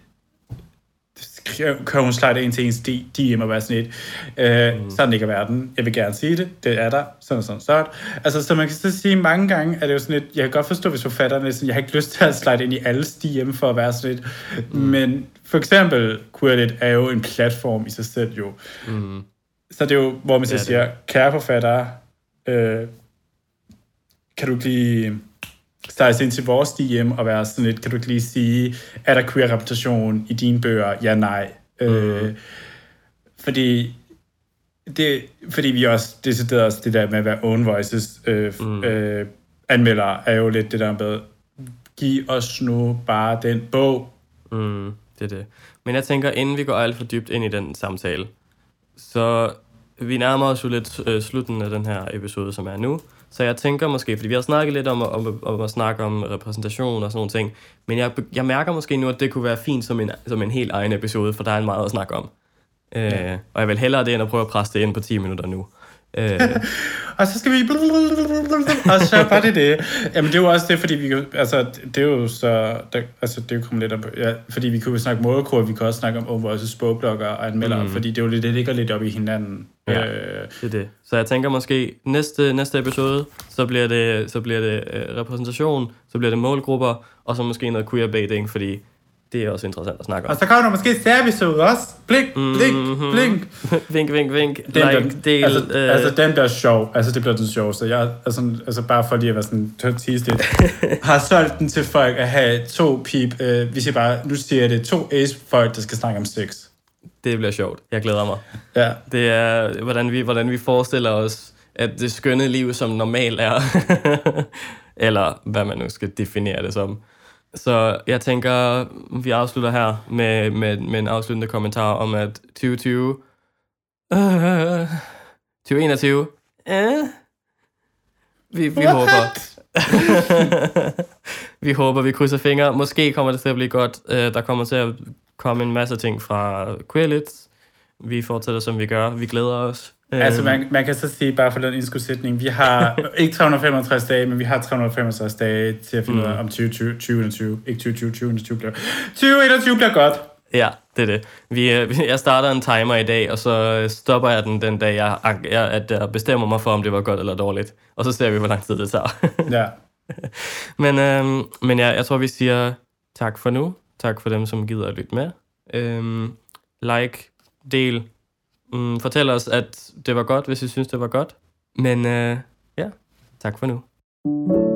kan hun slide ind til ens DM og være sådan et, øh, mm. sådan ligger verden, jeg vil gerne sige det, det er der, sådan sådan sådan. Altså, så man kan så sige mange gange, at det er jo sådan lidt, jeg kan godt forstå, hvis forfatterne er sådan, jeg har ikke lyst til at slide ind i alles DM for at være sådan lidt, mm. men for eksempel, Queerlit er jo en platform i sig selv jo. Mm. Så det er jo, hvor man så Ja, er siger, kære forfattere, øh, kan du ikke lige stejse ind til vores DM og være sådan lidt, kan du ikke lige sige, er der queer repræsentation i dine bøger? Ja, nej. Mm. Øh, fordi det, fordi vi også decideret os det der med at være own voices øh, mm. øh, anmelder, er jo lidt det der med, giv os nu bare den bog. Mm, det er det. Men jeg tænker, inden vi går alt for dybt ind i den samtale, så vi nærmer os jo lidt øh, slutten af den her episode, som er nu. Så jeg tænker måske, fordi vi har snakket lidt om, om, om at snakke om repræsentation og sådan nogle ting, men jeg, jeg mærker måske nu, at det kunne være fint som en, som en helt egen episode, for der er en meget at snakke om. Øh, Ja. og jeg vil hellere det, end at prøve at presse det ind på 10 minutter nu. Øh, Og så skal vi... Og så var det det. Jamen, det er jo også det, fordi vi. Altså, det er jo så... Der, altså, det er jo kommet lidt op... Ja, fordi vi kunne snakke målkort, vi kan også snakke om Overvoices bogblogger og anmeldere, mm. fordi det er jo lidt, det ligger lidt op i hinanden. Ja. Øh, Det er det. Så jeg tænker måske, næste, næste episode, så bliver det, så bliver det øh, repræsentation, så bliver det målgrupper, og så måske noget queerbaiting, fordi det er også interessant at snakke om. og så kommer der måske service ud også. Blink, blink, Mhm. blink. vink, vink, vink. Den like, der, del, altså, øh, altså, den bliver sjov. Altså, det bliver den sjoveste. Jeg, altså, altså, bare for lige at være sådan tease lidt, har solgt den til folk at have to pip, øh, vi siger bare, nu siger jeg det, to ace-folk, der skal snakke om sex. det bliver sjovt. Jeg glæder mig. Ja. Det er, hvordan vi, hvordan vi forestiller os, at det skønne liv som normal er. Eller hvad man nu skal definere det som. Så jeg tænker, vi afslutter her med, med, med en afsluttende kommentar om, at 2020... Øh, 2021... Øh, vi, vi What? håber... vi håber, vi krydser fingre. Måske kommer det til at blive godt. Øh, Der kommer til at komme en masse ting fra Queerlit. Vi fortsætter, som vi gør. Vi glæder os. Altså, Øhm, man, man kan så sige, bare for den indskudsætning, vi har ikke 365 dage, men vi har 365 dage til at finde ud af, om 2020, 2021, ikke 2020, 2021 bliver, 2021 bliver godt. Ja, Det er det. Vi, øh, jeg starter en timer i dag, og så stopper jeg den den dag, jeg, jeg, at jeg bestemmer mig for, om det var godt eller dårligt. Og så ser vi, hvor lang tid det tager. Ja. men øhm, men ja, jeg tror, vi siger tak for nu. Tak for dem, som gider at lytte med. Øhm, like, del. Mm, fortæl os, at det var godt, hvis I synes, det var godt. Men øh, ja, tak for nu.